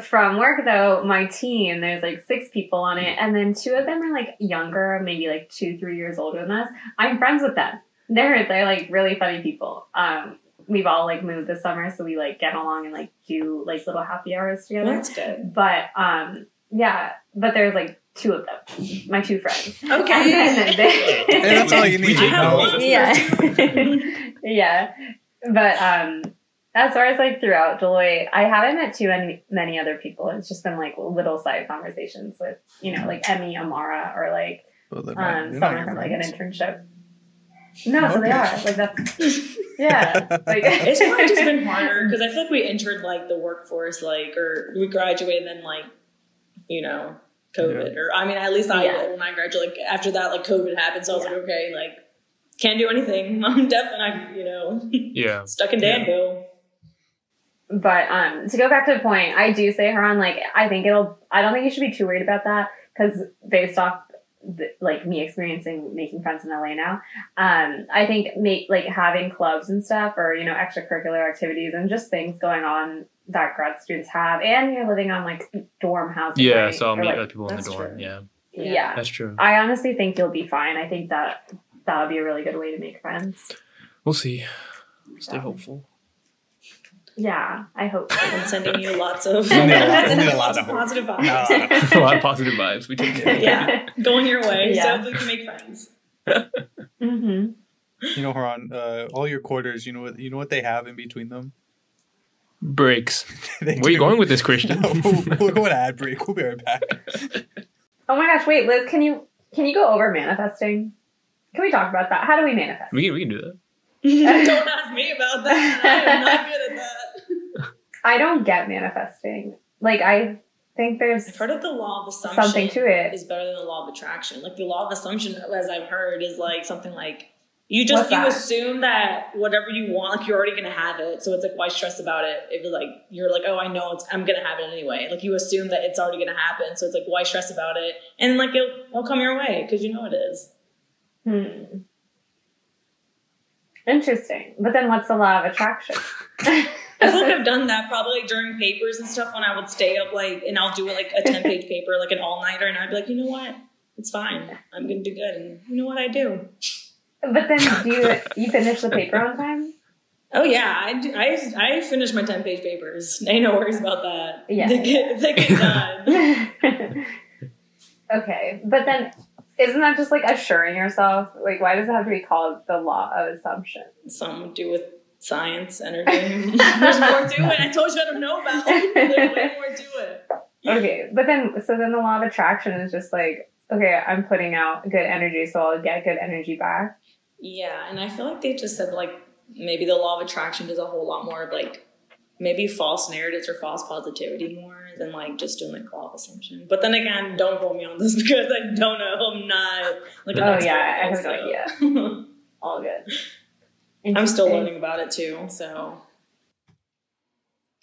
from work though, my team, there's like six people on it, and then two of them are like younger, maybe like two, three years older than us. I'm friends with them. They're they're like really funny people. Um, we've all like moved this summer, so we like get along and like do like little happy hours together. That's good. But um, yeah, but there's like two of them, my two friends. And Okay. then they- Hey, that's all you need to know. yeah. yeah. But um as far as like throughout Deloitte, I haven't met too many many other people. It's just been like little side conversations with, you know, like Emmy, Amara, or like Well, um someone from like an internship. No, so they are. Like that's yeah. Like It's probably just been harder because I feel like we entered like the workforce, like, or we graduated, and then like, you know, COVID, or I mean, at least I Yeah. did when I graduated. Like after that, like COVID happened, so I was Yeah. like, okay, like, can't do anything. I'm definitely, you know, yeah. stuck in Danville. But um, to go back to the point, I do say Haran like I think it'll. I don't think you should be too worried about that because based off the, like me experiencing making friends in LA now, um, I think make like having clubs and stuff or you know extracurricular activities and just things going on that grad students have, and you're living on like dorm housing. Yeah, right? so I'll Or, meet like, other people in the dorm. true. Yeah, yeah. that's true. I honestly think you'll be fine. I think that that would be a really good way to make friends. We'll see. Stay So. hopeful. Yeah, I hope. So. I'm sending you lots of, Only a lot- only a lot lots of of hope. positive vibes. no. a lot of positive vibes. We take care. Yeah, going your way. Yeah. So we can make friends. hmm You know, Haran, uh, all your quarters, you know what you know what they have in between them? Breaks. They Where are you going with this, Christian? No, we're going go to ad break. We'll be right back. Oh my gosh! Wait, Liz, can you can you go over manifesting? Can we talk about that? How do we manifest? we can we can do that. Don't ask me about that. I am not good at that. I don't get manifesting. Like I think there's I've heard of the law of assumption. something to it. is better than the law of attraction. Like the law of assumption, as I've heard, is like something like you just What's you that? assume that whatever you want, like you're already gonna have it. So it's like why stress about it? If it's like you're like, oh, I know it's I'm gonna have it anyway. Like you assume that it's already gonna happen. So it's like why stress about it? And like it'll, it'll come your way because you know it is. Hmm. Interesting. But then what's the law of attraction? I feel like I've done that probably like during papers and stuff when I would stay up like and I'll do like a 10 page paper, like an all nighter, and I'd be like, you know what? It's fine. I'm gonna do good. And you know what I do? but then do you you finish the paper on time? Oh yeah, I, do, I, I finished my 10 page papers. Ain't no worries about that. Yeah. They get, they get done. okay, but then isn't that just like assuring yourself? Like, why does it have to be called the law of assumption? Something to do with science, energy. There's more to it. I told you I don't know about. There's way more to it. Okay, but then so then the law of attraction is just like okay, I'm putting out good energy, so I'll get good energy back. Yeah, and I feel like they just said like maybe the law of attraction does a whole lot more of like maybe false narratives or false positivity more than like just doing like law of assumption. But then again, don't quote me on this because I don't know. I'm not like Oh, yeah, I have no idea. All good. I'm still learning about it too, so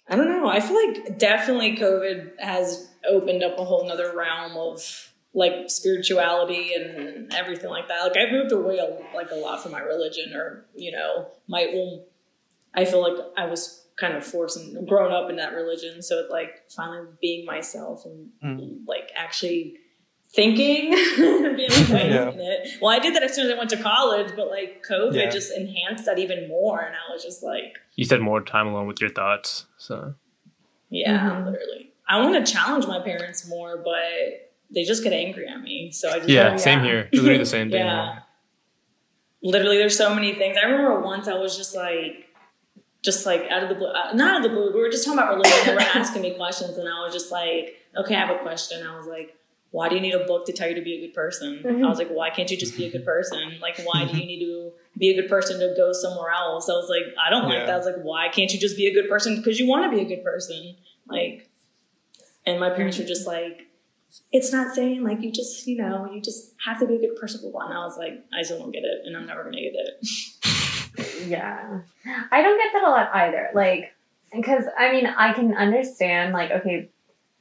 I don't know. I feel like definitely COVID has opened up a whole nother realm of like spirituality and everything like that. Like I've moved away a, like a lot from my religion, or you know, my well, I feel like I was kind of forced and grown up in that religion, so it's like finally being myself and Mm. like actually thinking being like, wait a Yeah. minute. well i did that as soon as i went to college but like covid Yeah. just enhanced that even more and i was just like You said more time alone with your thoughts. So yeah Mhm. literally i want to challenge my parents more but they just get angry at me so i just yeah, yeah. same here. Literally the same thing. Yeah. literally there's so many things i remember once i was just like just like out of the blue uh, not out of the blue we were just talking about religion they were asking me questions and i was just like okay i have a question i was like why do you need a book to tell you to be a good person Mhm. i was like why can't you just be a good person like why do you need to be a good person to go somewhere else i was like i don't like Yeah. that i was like why can't you just be a good person because you want to be a good person like and my parents were just like it's not saying like you just you know you just have to be a good person one. I was like I still don't get it, and I'm never gonna get it. Yeah. I don't get that a lot either. Like, because I mean, I can understand, like, okay,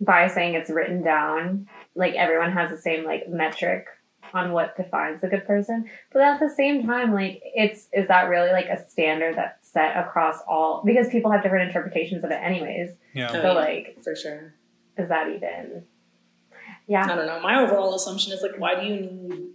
by saying it's written down, like, everyone has the same, like, metric on what defines a good person. But at the same time, like, it's, is that really, like, a standard that's set across all, because people have different interpretations of it, anyways. Yeah. So, like, for sure. is that even, yeah. I don't know. My overall assumption is like, why do you need?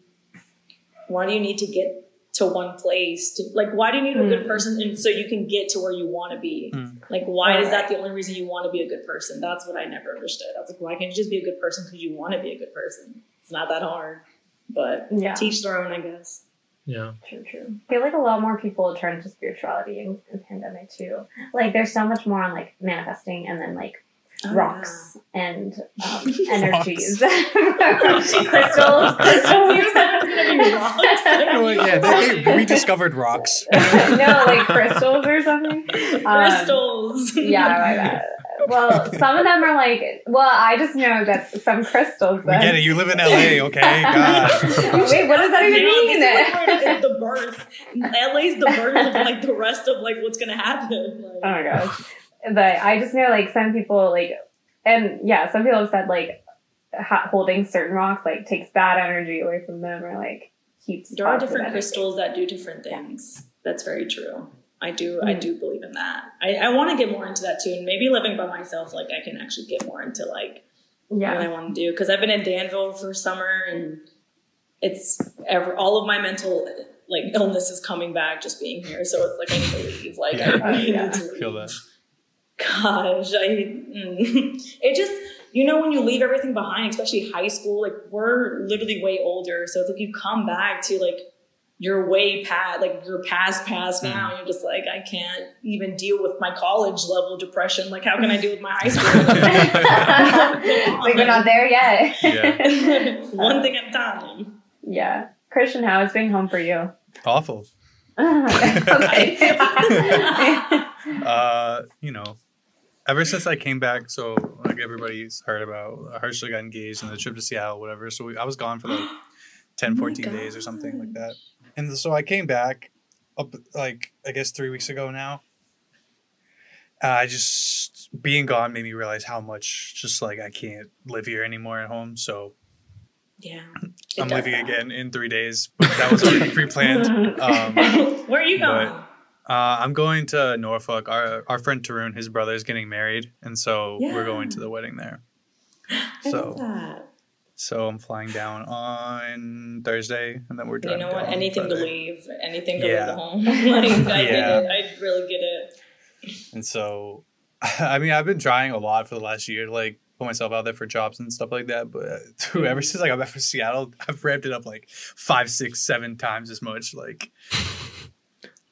Why do you need to get to one place? To like, why do you need a good Hmm. person, and so you can get to where you want to be? Hmm. Like, why is that the only reason you want to be a good person? That's what I never understood. I was like, why can't you just be a good person because you want to be a good person? It's not that hard, but Yeah. teach their own, I guess. Yeah. True, true. I feel like a lot more people turn to spirituality in, in pandemic too. Like there's so much more on like manifesting and then like Oh, rocks and um, energies, Rocks. crystals, crystals. You said it was gonna be rocks. Oh, yeah, they, they rediscovered rocks. no, like crystals or something. Um, Crystals. yeah, my bad. Well, some of them are like. Well, I just know that some crystals. We get it. You live in LA, okay? God. Wait, what does that even Yeah, mean? this is like the birth. LA's the birth of like the rest of like what's gonna happen. Like, Oh my gosh. But I just know like some people like, and yeah, some people have said like ha- holding certain rocks like takes bad energy away from them or like keeps. there are different energy. crystals that do different things. That's very true. I do. I Mm. do believe in that. I, I want to get more into that too, and maybe living by myself, like I can actually get more into like what I want to do because I've been in Danville for summer and it's ever all of my mental like illness is coming back just being here. So it's like I need to leave. Like Yeah. I, I Yeah. need to Feel leave. that. Gosh, I mm. it just you know when you leave everything behind, especially high school, like we're literally way older, so it's like you come back to like you're way past like you're past past now. Mm. You're just like I can't even deal with my college level depression. Like how can I deal with my high school? like we're not there yet. Yeah. One thing at a time. yeah. Christian, how is being home for you? Awful. okay. Uh, you know, ever since I came back, so like everybody's heard about, Herschel got engaged and the trip to Seattle, whatever. So we, I was gone for like 10, Oh 14 days or something like that. And so I came back up like I guess three weeks ago now. Uh, I just being gone made me realize how much just like I can't live here anymore at home. So Yeah. I'm leaving again in three days. But that was already pre-planned. Um, Where are you going? But- Uh, I'm going to Norfolk. Our our friend Tarun, his brother is getting married, and so we're going to the wedding there. I So love that. so I'm flying down on Thursday, and then we're You driving. know what? down Anything to leave, anything to Yeah. leave home. like I Yeah. get it. I really get it. And so, I mean, I've been trying a lot for the last year to like put myself out there for jobs and stuff like that. But uh, ever since I got back from Seattle, I've ramped it up like five, six, seven times as much. Like,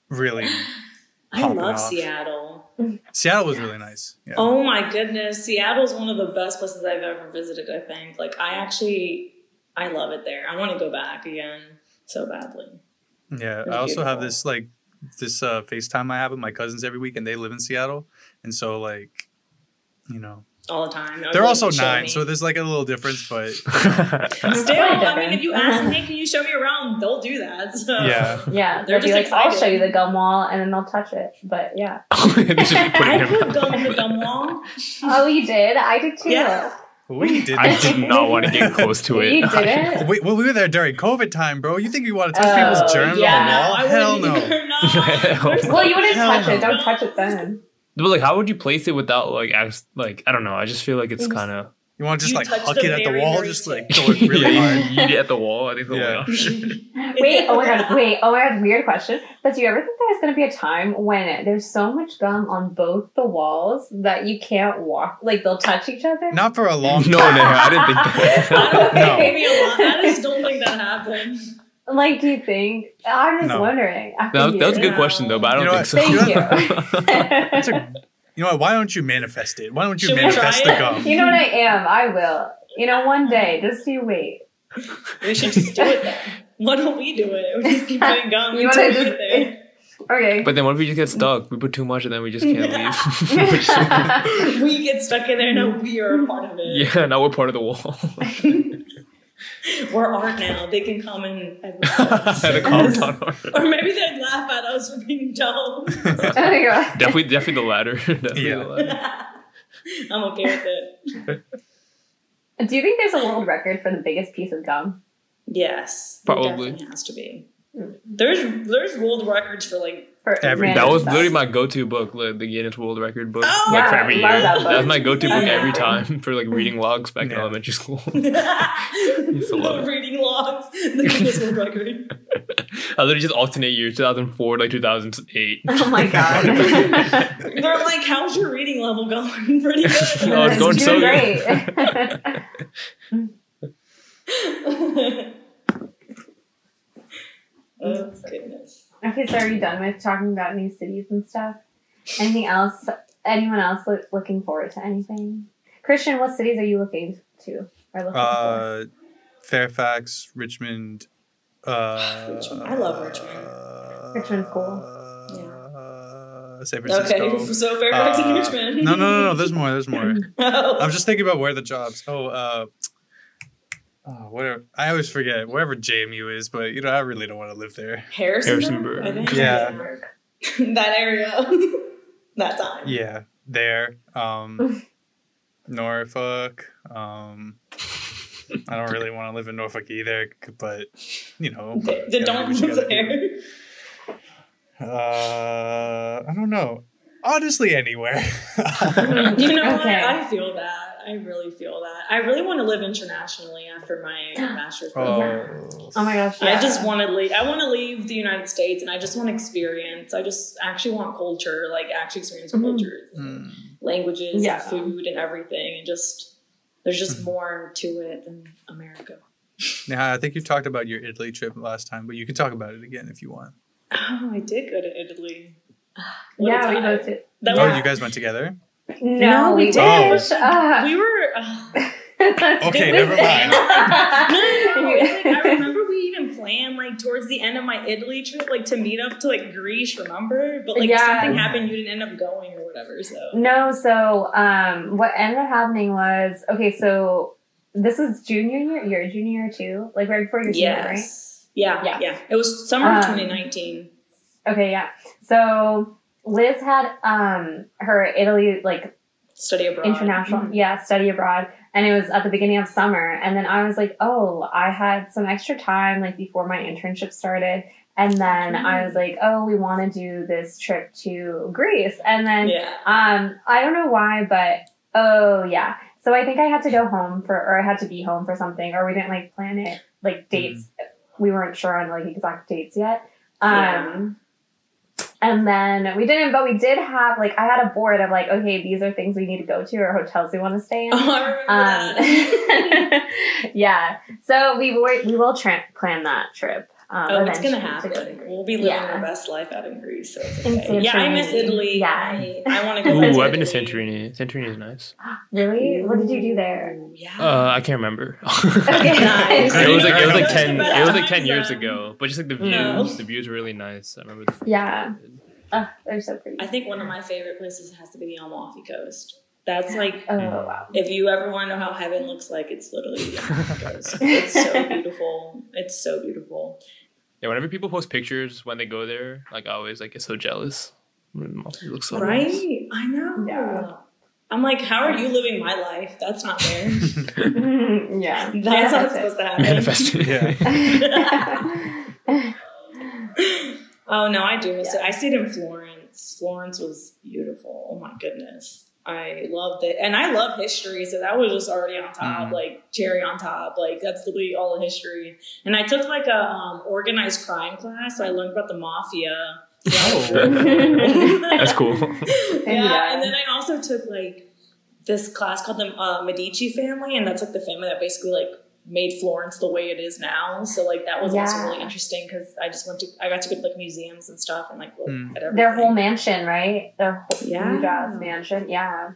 really, I love off. Seattle. Seattle was really nice. Yeah. Oh my goodness, Seattle's one of the best places I've ever visited. I think. Like I actually, I love it there. I want to go back again so badly. Yeah, It was I also have this like this uh FaceTime I have with my cousins every week and they live in Seattle. And so like you know, All the time. They're like, also 9, me." so there's like a little difference, but Still, I mean, if you ask them, difference. hey, can you show me around? They'll do that. So. yeah. yeah, They're they'll be just like, I'll show you the gum wall, and then they'll touch it. But yeah. Just I in your put gum in the gum wall. Oh, you did? I did too. Yeah. We did I did not want to get close to You it. didn't? we, well, we were there during COVID time, bro. You think we want to touch Oh, people's germs yeah, on the no, wall? I Hell no. no. Well, you wouldn't Hell touch it. Don't touch it then. But like, how would you place it without like, act- like I don't know. I just feel like it's You kind of You want to just You like huck it at the wall, very just like tip. throw it really yeah, hard. you eat it at the wall. I think. Yeah. Yeah. Wait, oh my god, wait, oh my god, weird question. But do you ever think there's gonna be a time when there's so much gum on both the walls that you can't walk, like they'll touch each other? Not for a long time. No, no, I didn't think I that. don't think No. maybe a lot. I just don't think that happened. Like, do you think? I'm just No. wondering. after that, that was a good years. Question though, but I don't You know think what? so. Thank It's a- You know what? Why don't you manifest it? Why don't you Should manifest the gum? You know what I am? I will. You know, one day, just you wait. We should just do it then. Why don't we do it? We just keep putting gum You until we just- get there. Okay. But then what if we just get stuck? We put too much and then we just can't leave. we get stuck in there. No, we are a part of it. yeah, now we're part of the wall. We're art now. They can come and the calm down art. Or maybe they'd laugh at us for being dumb. oh my god. Definitely, definitely the latter. definitely Yeah. the latter. I'm okay with it. Do you think there's a world record for the biggest piece of gum? Yes, there Probably. definitely has to be. Mm. There's there's world records for like For Every- That was stuff? literally my go-to book, like, the Guinness World Record book, Oh, like for every year. that That was my go-to book every time for like reading logs back in elementary school. to love reading logs. The Guinness World Record. I literally just alternate years, 2004 like 2008. Oh my god. They're like, "How's your reading level going? Pretty good." Oh, it's going so doing great. oh goodness. okay, so are you done with talking about new cities and stuff? Anything else? Anyone else look, looking forward to anything? Christian, what cities are you looking to? Or looking Uh, Fairfax, Richmond. Uh, Richmond. I love Richmond. Richmond's cool. Uh, San Francisco. Okay, so Fairfax and Uh, Richmond. No, no, no, no. There's more. There's more. Oh. I'm just thinking about where the jobs. Oh, uh, oh, whatever. I always forget wherever JMU is, but you know, I really don't want to live there. Harrisonburg. Harrisonburg. Yeah. that area. that time. Yeah, there. Um, Norfolk. Um, I don't really want to live in Norfolk either, but you know, the, they gotta don't do what you live there. Uh, I don't know. Honestly, anywhere. You know what? Okay. I feel that. I really feel that. I really want to live internationally after my master's program. oh, Oh my gosh. I just want to leave. I want to leave the United States, and I just want experience. I just actually want culture, like actually experience Mhm. culture. Hmm. languages Yeah. and food and everything, and just there's just Mhm. more to it than America. Yeah, I think you talked about your Italy trip last time, but you can talk about it again if you want. Oh, I did go to Italy. What yeah, we both did. That Oh, was- you guys went together? No, No, we we didn't. wish. Uh, we were. uh, Okay, never mind. no, no, no. It's like, I remember we even planned like towards the end of my Italy trip, like to meet up to like Greece. Remember, but like Yes. something happened, you didn't end up going or whatever. So No, so um, what ended up happening was okay. So this was junior year, your junior year too, like right before your senior, right? yeah, Yeah. yeah, It was summer Um, of 2019. Okay, yeah. So Liz had um her Italy like Study abroad. international, Mhm. yeah, study abroad, and it was at the beginning of summer. And then I was like, oh, I had some extra time like before my internship started. And then I was like, oh, we want to do this trip to Greece. And then Yeah. Um, I don't know why, but oh yeah. So I think I had to go home for, or I had to be home for something, or we didn't like plan it, like dates. We weren't sure on like exact dates yet. Um, and then we didn't, but we did have like I had a board of like, okay, these are things we need to go to or hotels we want to stay in. Oh, I remember that. Um, yeah. So we will we will tra- plan that trip. Um, Oh, it's gonna eventually to go to happen. We'll be living Yeah. our best life out in Greece, so it's In okay. Yeah, I miss Italy. Yeah. I, I want to go. Ooh, back to I've been to Italy. Santorini. Santorini is nice. Really? What did you do there? Yeah. Uh, I can't remember. Okay. Nice. it was like it was like ten. are the It was like ten years ago. But just like the views, No. the views were really nice. I remember. The Yeah. Oh, they're so pretty. I think one of my favorite places has to be the Amalfi Coast. That's like Oh wow. if you ever want to know how heaven looks like, it's literally the Amalfi Coast. It's so beautiful. It's so beautiful. Yeah, whenever people post pictures when they go there, like I always like get so jealous. It looks so right? nice. I know. Yeah. I'm like, how are you living my life? That's not fair. yeah. That's not supposed to happen. Manifested. Yeah. Oh no, I do miss it. I stayed in Florence. Florence was beautiful. Oh my goodness. I loved it. And I love history, so that was just already on top, Mhm. like cherry on top. Like that's literally all the history. And I took like a um, organized crime class, so I learned about the mafia. Oh. That's cool. yeah, Yeah. and then I also took like this class called the uh, Medici family, and that's like the family that basically like made Florence the way it is now. So like that was also really interesting because I just went to I got to go to like museums and stuff and like look Hmm. at everything. Their whole mansion, right? Their whole Yeah. huge ass mansion. Yeah.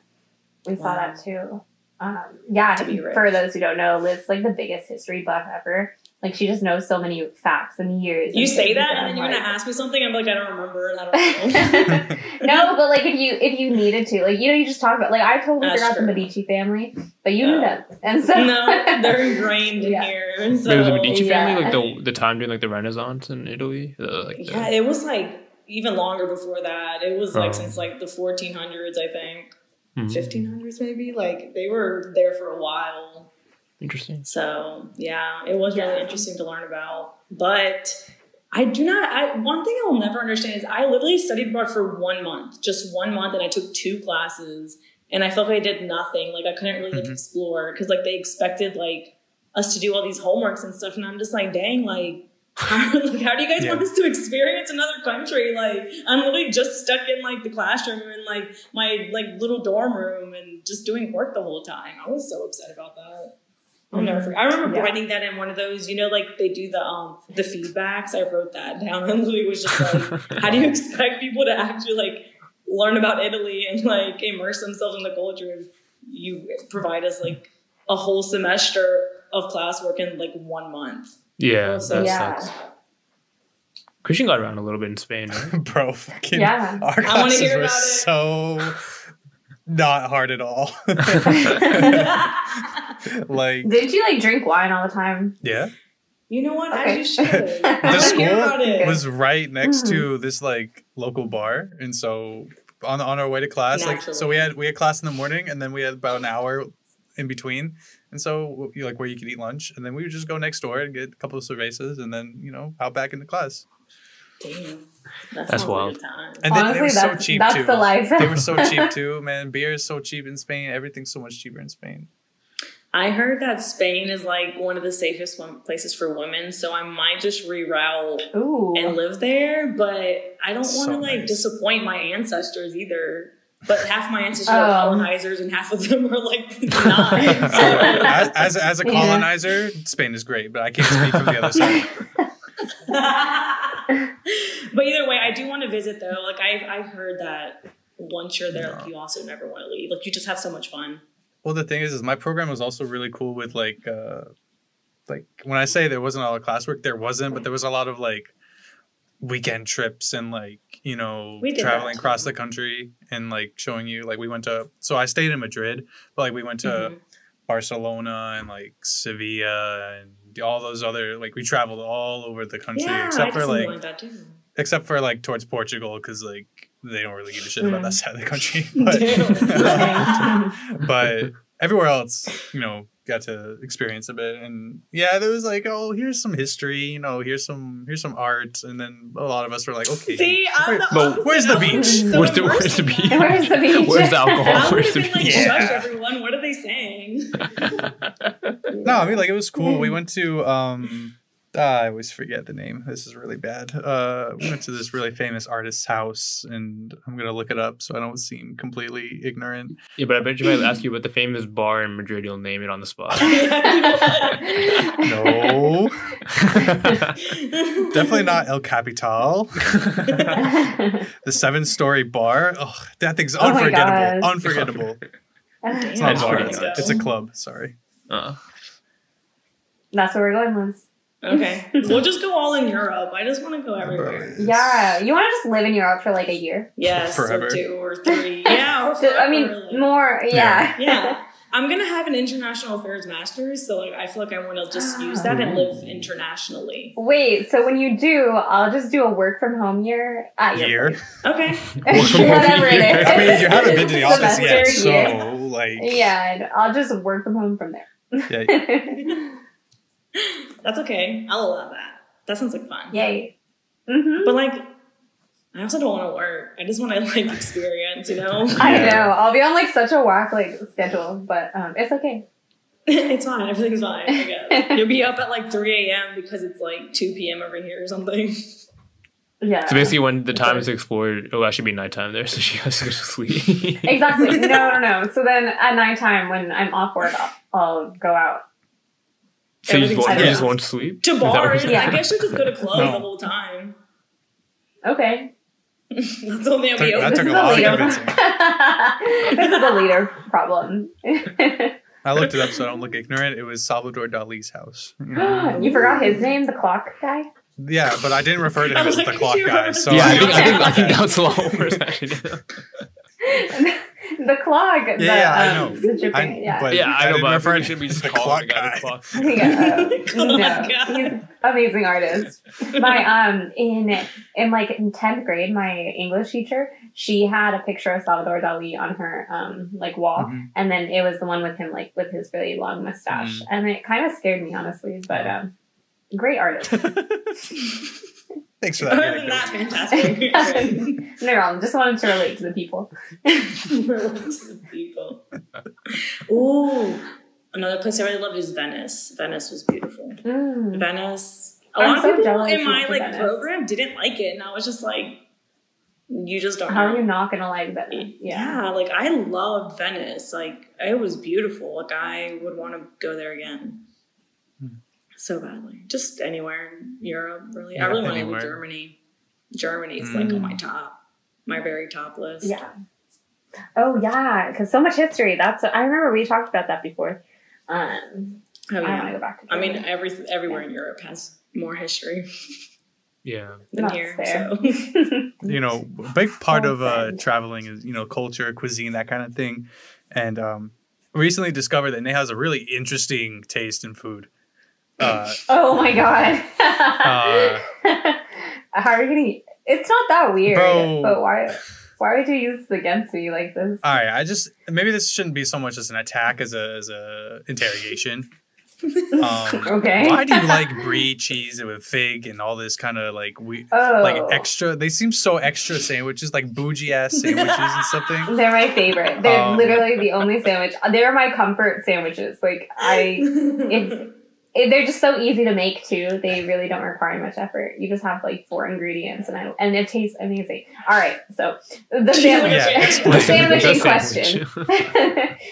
We saw that too. Um, yeah, To be for those who don't know, Liz like the biggest history buff ever. Like she just knows so many facts and years. You and say that, and then you're gonna ask me something. I'm like, I don't remember, I don't know. no, but like if you if you needed to, like you know, you just talk about like I totally That's forgot true. the Medici family, but you knew Oh. them, and so no, they're ingrained Yeah. in here. There was So the Medici family, Yeah. like the the time during like the Renaissance in Italy. Uh, like the- yeah, it was like even longer before that. It was like Oh. since like the 1400s, I think, Mhm. 1500s maybe. Like they were there for a while. Interesting. So yeah, it was really Yeah. interesting to learn about. But I do not. I one thing I will never understand is I literally studied abroad for one month, just one month, and I took two classes, and I felt like I did nothing. Like I couldn't really like Mhm. explore because like they expected like us to do all these homeworks and stuff, and I'm just like, dang, like. How, like, how do you guys Yeah. want us to experience another country? Like, I'm literally just stuck in like the classroom and like my like little dorm room and just doing work the whole time. I was so upset about that. I'll never forget. I remember Yeah. writing that in one of those, you know, like they do the um the feedbacks. I wrote that down and Louis was just like, how do you expect people to actually like learn about Italy and like immerse themselves in the culture if you provide us like a whole semester of classwork in like one month? Yeah, So that yeah. sucks. Christian got around a little bit in Spain, right? Bro, fucking Yeah. our wanna classes hear were about it. so not hard at all. like Didn't you like drink wine all the time? yeah. You know what? Okay. I just should. The wanna hear about school it. was right next Mm-hmm. to this like local bar, and so on on our way to class, like so we had we had class in the morning, and then we had about an hour in between, and so you like where you could eat lunch, and then we would just go next door and get a couple of cervezas, and then you know out back into class. Damn. That's sounds like a wild. time. And they, they Honestly, were so cheap that's too. the life. they were so cheap too, man. Beer is so cheap in Spain. Everything's so much cheaper in Spain. I heard that Spain is like one of the safest places for women, so I might just reroute Ooh. and live there. But I don't want to So like nice. disappoint my ancestors either. but half my ancestors Oh. are um. colonizers and half of them are like not. So, So, as, as, as a Yeah. colonizer, Spain is great, but I can't speak from the other side. but either way, I do want to visit though. Like I I heard that once you're there, like you also never want to leave. Like you just have so much fun. Well, the thing is, is my program was also really cool with like, uh, like when I say there wasn't a lot of classwork, there wasn't, but there was a lot of like weekend trips and like you know traveling across the country and like showing you like we went to. So I stayed in Madrid, but like we went to Mhm. Barcelona and like Sevilla and all those other like we traveled all over the country Yeah, except did for like like that too. except for like towards Portugal because like they don't really give a shit about Mm. that side of the country. But, but everywhere else, you know, got to experience a bit. And yeah, there was like, oh, here's some history, you know, here's some here's some art, and then a lot of us were like, okay, See, I'm the But where's the beach? so where's, the, where's the beach? Where's the beach? Where's the alcohol? I Where's the been like, beach? Yeah. shush everyone. What are they saying? no, I mean like it was cool. We went to um. Ah, I always forget the name. This is really bad. Uh, we went to this really famous artist's house, and I'm gonna look it up so I don't seem completely ignorant. Yeah, but I bet you if I ask you about the famous bar in Madrid, you'll name it on the spot. No, definitely not El Kapital. the seven story bar. Oh, that thing's Oh unforgettable. Unforgettable. It's not a bar. It's, good. it's a club. Sorry. Uh, That's where we're going, Liz. Okay, we'll just go all in Europe. I just want to go everywhere. Yeah, you want to just live in Europe for like a year? Yes, Forever. or two or three. Yeah, or So, I mean, forever, like- more. Yeah. yeah. I'm gonna have an international affairs master's, so like I feel like I want to just use that and live internationally. Wait, so when you do, I'll just do a work from home year at your Year. place. Okay. Work from home Whatever it year. I mean, you haven't been to the office yet, Semester, so like, Yeah, I'll just work from home from there. yeah. That's okay. I'll allow that. That sounds like fun. Yay. hmm But like, I also don't want to work. I just want to like experience, you know. I Yeah. know. I'll be on like such a whack like schedule, but um, it's okay. it's fine. Everything's fine. I guess. You'll be up at like 3 a.m. because it's like 2 p.m. over here or something. Yeah. so basically, when the time is explored, it'll actually be nighttime there, so she has to go to sleep. Exactly. No, no, no. So then at nighttime when I'm off work, I'll, I'll go out. So you just, won't, you just fine. won't sleep? to Is bars. Yeah. I guess you just go to clubs No. the whole time. Okay. That's only I'll be Took- that open. took This a lot of is leader. convincing. this is a leader problem. I looked it up so I don't look ignorant. It was Salvador Dali's house. You forgot his name, the clock guy? Yeah, but I didn't refer to him as the clock guy. So yeah, I I think, I think, I think that's a lot worse, actually. the clock. the, Yeah, yeah, I um, know. The dripping, I- yeah. but- yeah, I I know, didn't but I refer think should be just the calling the clock guy the guy. clock. Yeah. Oh no, God. he's amazing artist. My um in in like in tenth grade, my English teacher she had a picture of Salvador Dali on her um like wall, Mhm. and then it was the one with him like with his really long mustache, Mm. and it kind of scared me honestly. But um, great artist. Thanks for that. Other than that, fantastic. no problem. Just wanted to relate to the people. relate to The people. Ooh, another place I really loved is Venice. Venice was beautiful. Mm. Venice. A I'm lot of people in my like Venice. program didn't like it, and I was just like, "You just don't." How know. are you not gonna like Venice? Yeah. Yeah, like I loved Venice. Like it was beautiful. Like I would want to go there again. So badly. Just anywhere in Europe, really. I Yeah, really want to go to Germany. Germany is like on Mm. my top, my very top list. Yeah. Oh yeah, because so much history. That's I remember we talked about that before. Um, Oh, I want to go back to. I mean, every everywhere in Europe has more history Yeah. than That's here. fair. So you know, a big part of uh, traveling is you know culture, cuisine, that kind of thing. And um, recently discovered that Nate has a really interesting taste in food. Uh, oh my god. Uh, How are you gonna? It's not that weird, Bro. but why? Why would you use this against me like this? all right, I just maybe this shouldn't be so much as an attack as a as a interrogation. Um, okay. Why do you like brie cheese with fig and all this kind of like we Oh, like extra? They seem so extra sandwiches, like bougie ass sandwiches and something. They're my favorite. They're Um, literally the only sandwich. They're my comfort sandwiches. Like I, if it- they're just so easy to make too. They really don't require much effort. You just have like four ingredients, and I and it tastes amazing. All right, so the sandwich, Yeah, the sandwich in The question,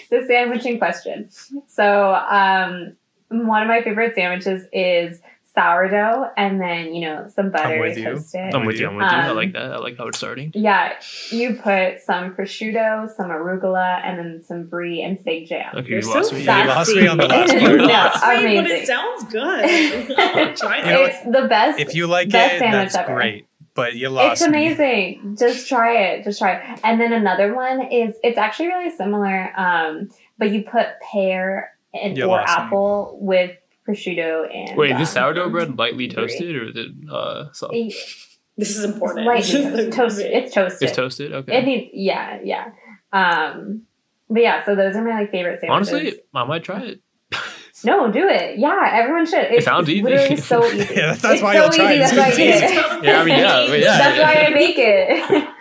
the sandwiching question. So, um, one of my favorite sandwiches is sourdough, and then you know some butter with you. toasted. I'm with you. I'm with you. I Um, like that. I like how it's starting. Yeah, you put some prosciutto, some arugula, and then some brie and fig jam. Okay, You're you so lost me. Yeah, you lost me on the last sassy. part. No, lost me, but it sounds good. I'll try You know it. it's the best. If you like Best it, sandwich that's ever. great. But you lost it's me. amazing. Just try it. Just try it. And then another one is it's actually really similar, um, but you put pear and You or lost me. apple with prosciutto and. Wait, is this um, sourdough bread lightly toasted or is it uh soft? it- This is important. Lightly toasted. It's toasted. It's toasted. Okay. It Okay. needs, yeah, yeah. Um, but yeah, so those are my like favorite sandwiches. Honestly, I might try it. no, do it. Yeah, everyone should. It's, sounds it's easy. literally so easy. Yeah, that's It's why so you'll try easy, it. That's why I did it. Yeah, I mean, yeah, yeah. That's why I make it.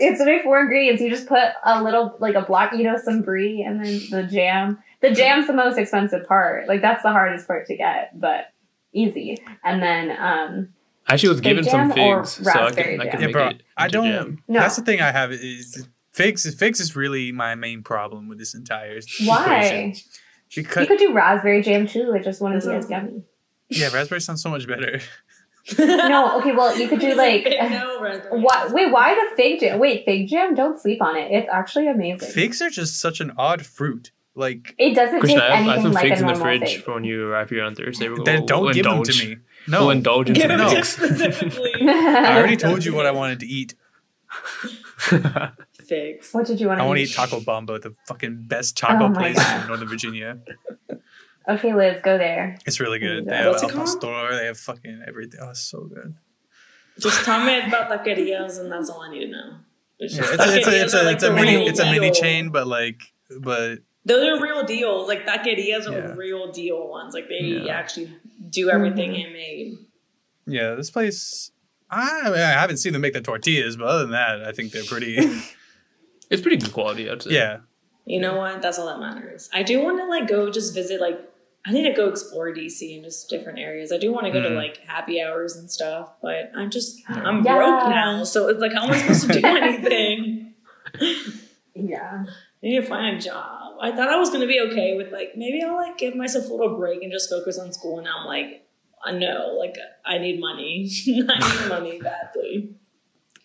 it's only four ingredients. You just put a little, like a block, you know, some brie, and then the jam. The jam's the most expensive part. Like that's the hardest part to get, but easy. And then, um, I actually was given some jam or figs, so I raspberry can, I can jam? Yeah, make bro. it. I don't. jam. No. That's the thing I have is figs. Figs is really my main problem with this entire why? equation. You could do raspberry jam too. It just wouldn't be That's as yummy. yeah, raspberry sounds so much better. No, okay, well, you could do like. no. What? Wait, why the fig jam? Wait, fig jam? Don't sleep on it. It's actually amazing. Figs are just such an odd fruit. Like, It doesn't Christian, taste I have, I have some like figs a in the fridge fig. for when you arrive here on Thursday. We'll, then don't we'll give them to me. We'll No, indulge in Give some it to figs. specifically I already told you what I wanted to eat. figs. what did you want I to want to eat? eat Taco Bamba, the fucking best oh taco Oh place God. in Northern Virginia. Okay, Liz, go there. It's really good. They Yeah. have What's al it called? pastor. They have fucking everything. Oh, it's so good. Just tell me about taquerias, and that's all I need to know. It's Yeah, it's a, it's a, it's a, like it's a mini real it's a mini chain, but like, but Those are real deals. Like taquerias are Yeah. real deal ones. Like they Yeah. actually do everything Mhm. handmade. yeah, this place. I, I, mean, I haven't seen them make the tortillas, but other than that, I think they're pretty. It's pretty good quality, I'd say. yeah, You know what? That's all that matters. I do want to like go just visit like I need to go explore DC and just different areas. I do want to go to Mm. like happy hours and stuff, but I'm just I'm Yeah. broke now, so it's like how am I supposed to do anything? Yeah. I need to find a job. I thought I was gonna be okay with like maybe I'll like give myself a little break and just focus on school. And now I'm like, I know, like I need money. I need money badly.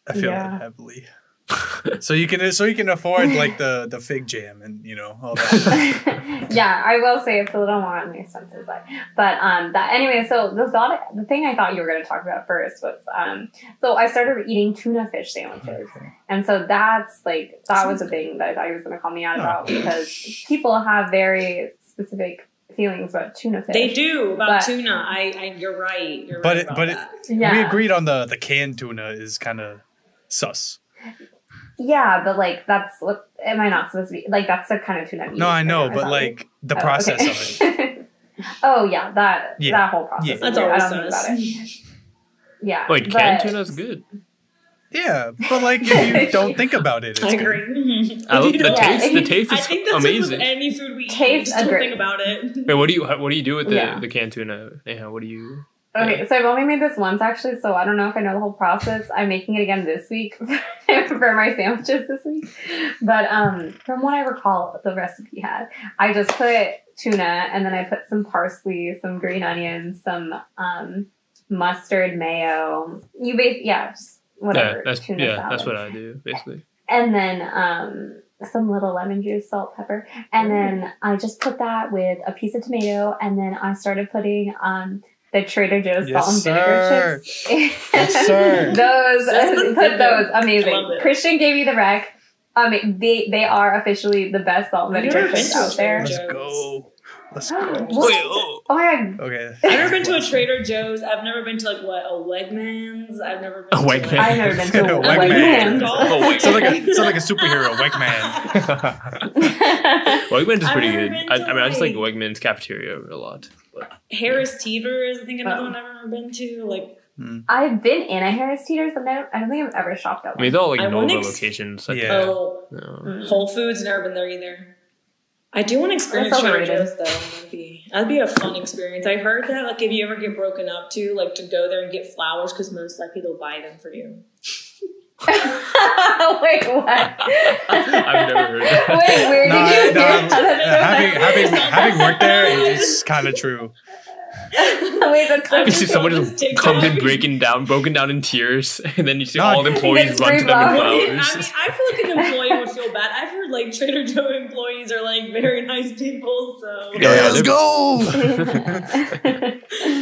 I feel Yeah. that heavily. so you can so you can afford like the the fig jam and you know all that. yeah, I will say it's a little more on the expensive side. But um that anyway, so the thought the thing I thought you were gonna talk about first was um so I started eating tuna fish sandwiches. And so that's like that was a thing that I thought he was gonna call me out about because people have very specific feelings about tuna fish. They do about But- tuna. I, I you're right. You're But right it- but it- Yeah. We agreed on the the canned tuna is kind of sus. Yeah, but like that's what am I not supposed to be like that's the kind of tuna I'm No, I know, but is like the Oh, process okay. of it. oh yeah, that Yeah. that whole process. Yeah. That's always I don't think about it. Yeah. Wait, canned but- tuna's good. Yeah, but like if you don't think about it, it's I good. agree. I love the don't- Yeah, taste. The you- taste I is think that's amazing. with any food we eat. Taste Just don't agree. think about it. Wait, what do you what do you do with the Yeah. the canned tuna? Yeah, what do you? Okay, so I've only made this once actually, so I don't know if I know the whole process. I'm making it again this week for my sandwiches this week. But um, from what I recall, the recipe had I just put tuna and then I put some parsley, some green onions, some um, mustard, mayo. You base yeah, just whatever. yeah, that's tuna yeah, salad. that's what I do basically. and then um, some little lemon juice, salt, pepper, and then I just put that with a piece of tomato, and then I started putting um, the Trader Joe's Yes, salt and sir. vinegar chips. Yes, sir. those, That's put those, amazing. Christian gave me the rec. Um, they they are officially the best salt and vinegar never chips been to a out there. Let's go. Let's go. What? oh. Oh my god. Okay. I've never been to a Trader Joe's. I've never been to like what a Wegmans. I've never been A to Wegmans. I've never been to a Wegmans. Wegmans. Oh, wait. Sounds like a sounds like a superhero, Wegman. Wegmans is pretty good. I, I mean, I just like like- Wegmans cafeteria a lot. But Harris Teeter is I think another Oh. one I've ever been to. Like I've been in a Harris Teeter's, and I don't, I don't think I've ever shopped at I mean, they're all like I Nova ex- locations. I Yeah. oh No. Mm. Whole Foods, never been there either. I do want to experience That's Trader. Joe's though. I'm gonna be That'd be a fun experience. I heard that like if you ever get broken up to, like to go there and get flowers because most likely they'll buy them for you. Wait, what? I've never heard that. Wait, where did No, you no, hear that? uh, having having having worked there, it's kind of true. Wait, that's so I You see just someone just this TikTok. comes in breaking down, broken down in tears, and then you see No, all the employees run to free them flowers. with I mean. I feel like an employee would feel bad. I've heard like Trader Joe employees are like very nice people, so Yeah, yeah, let's go.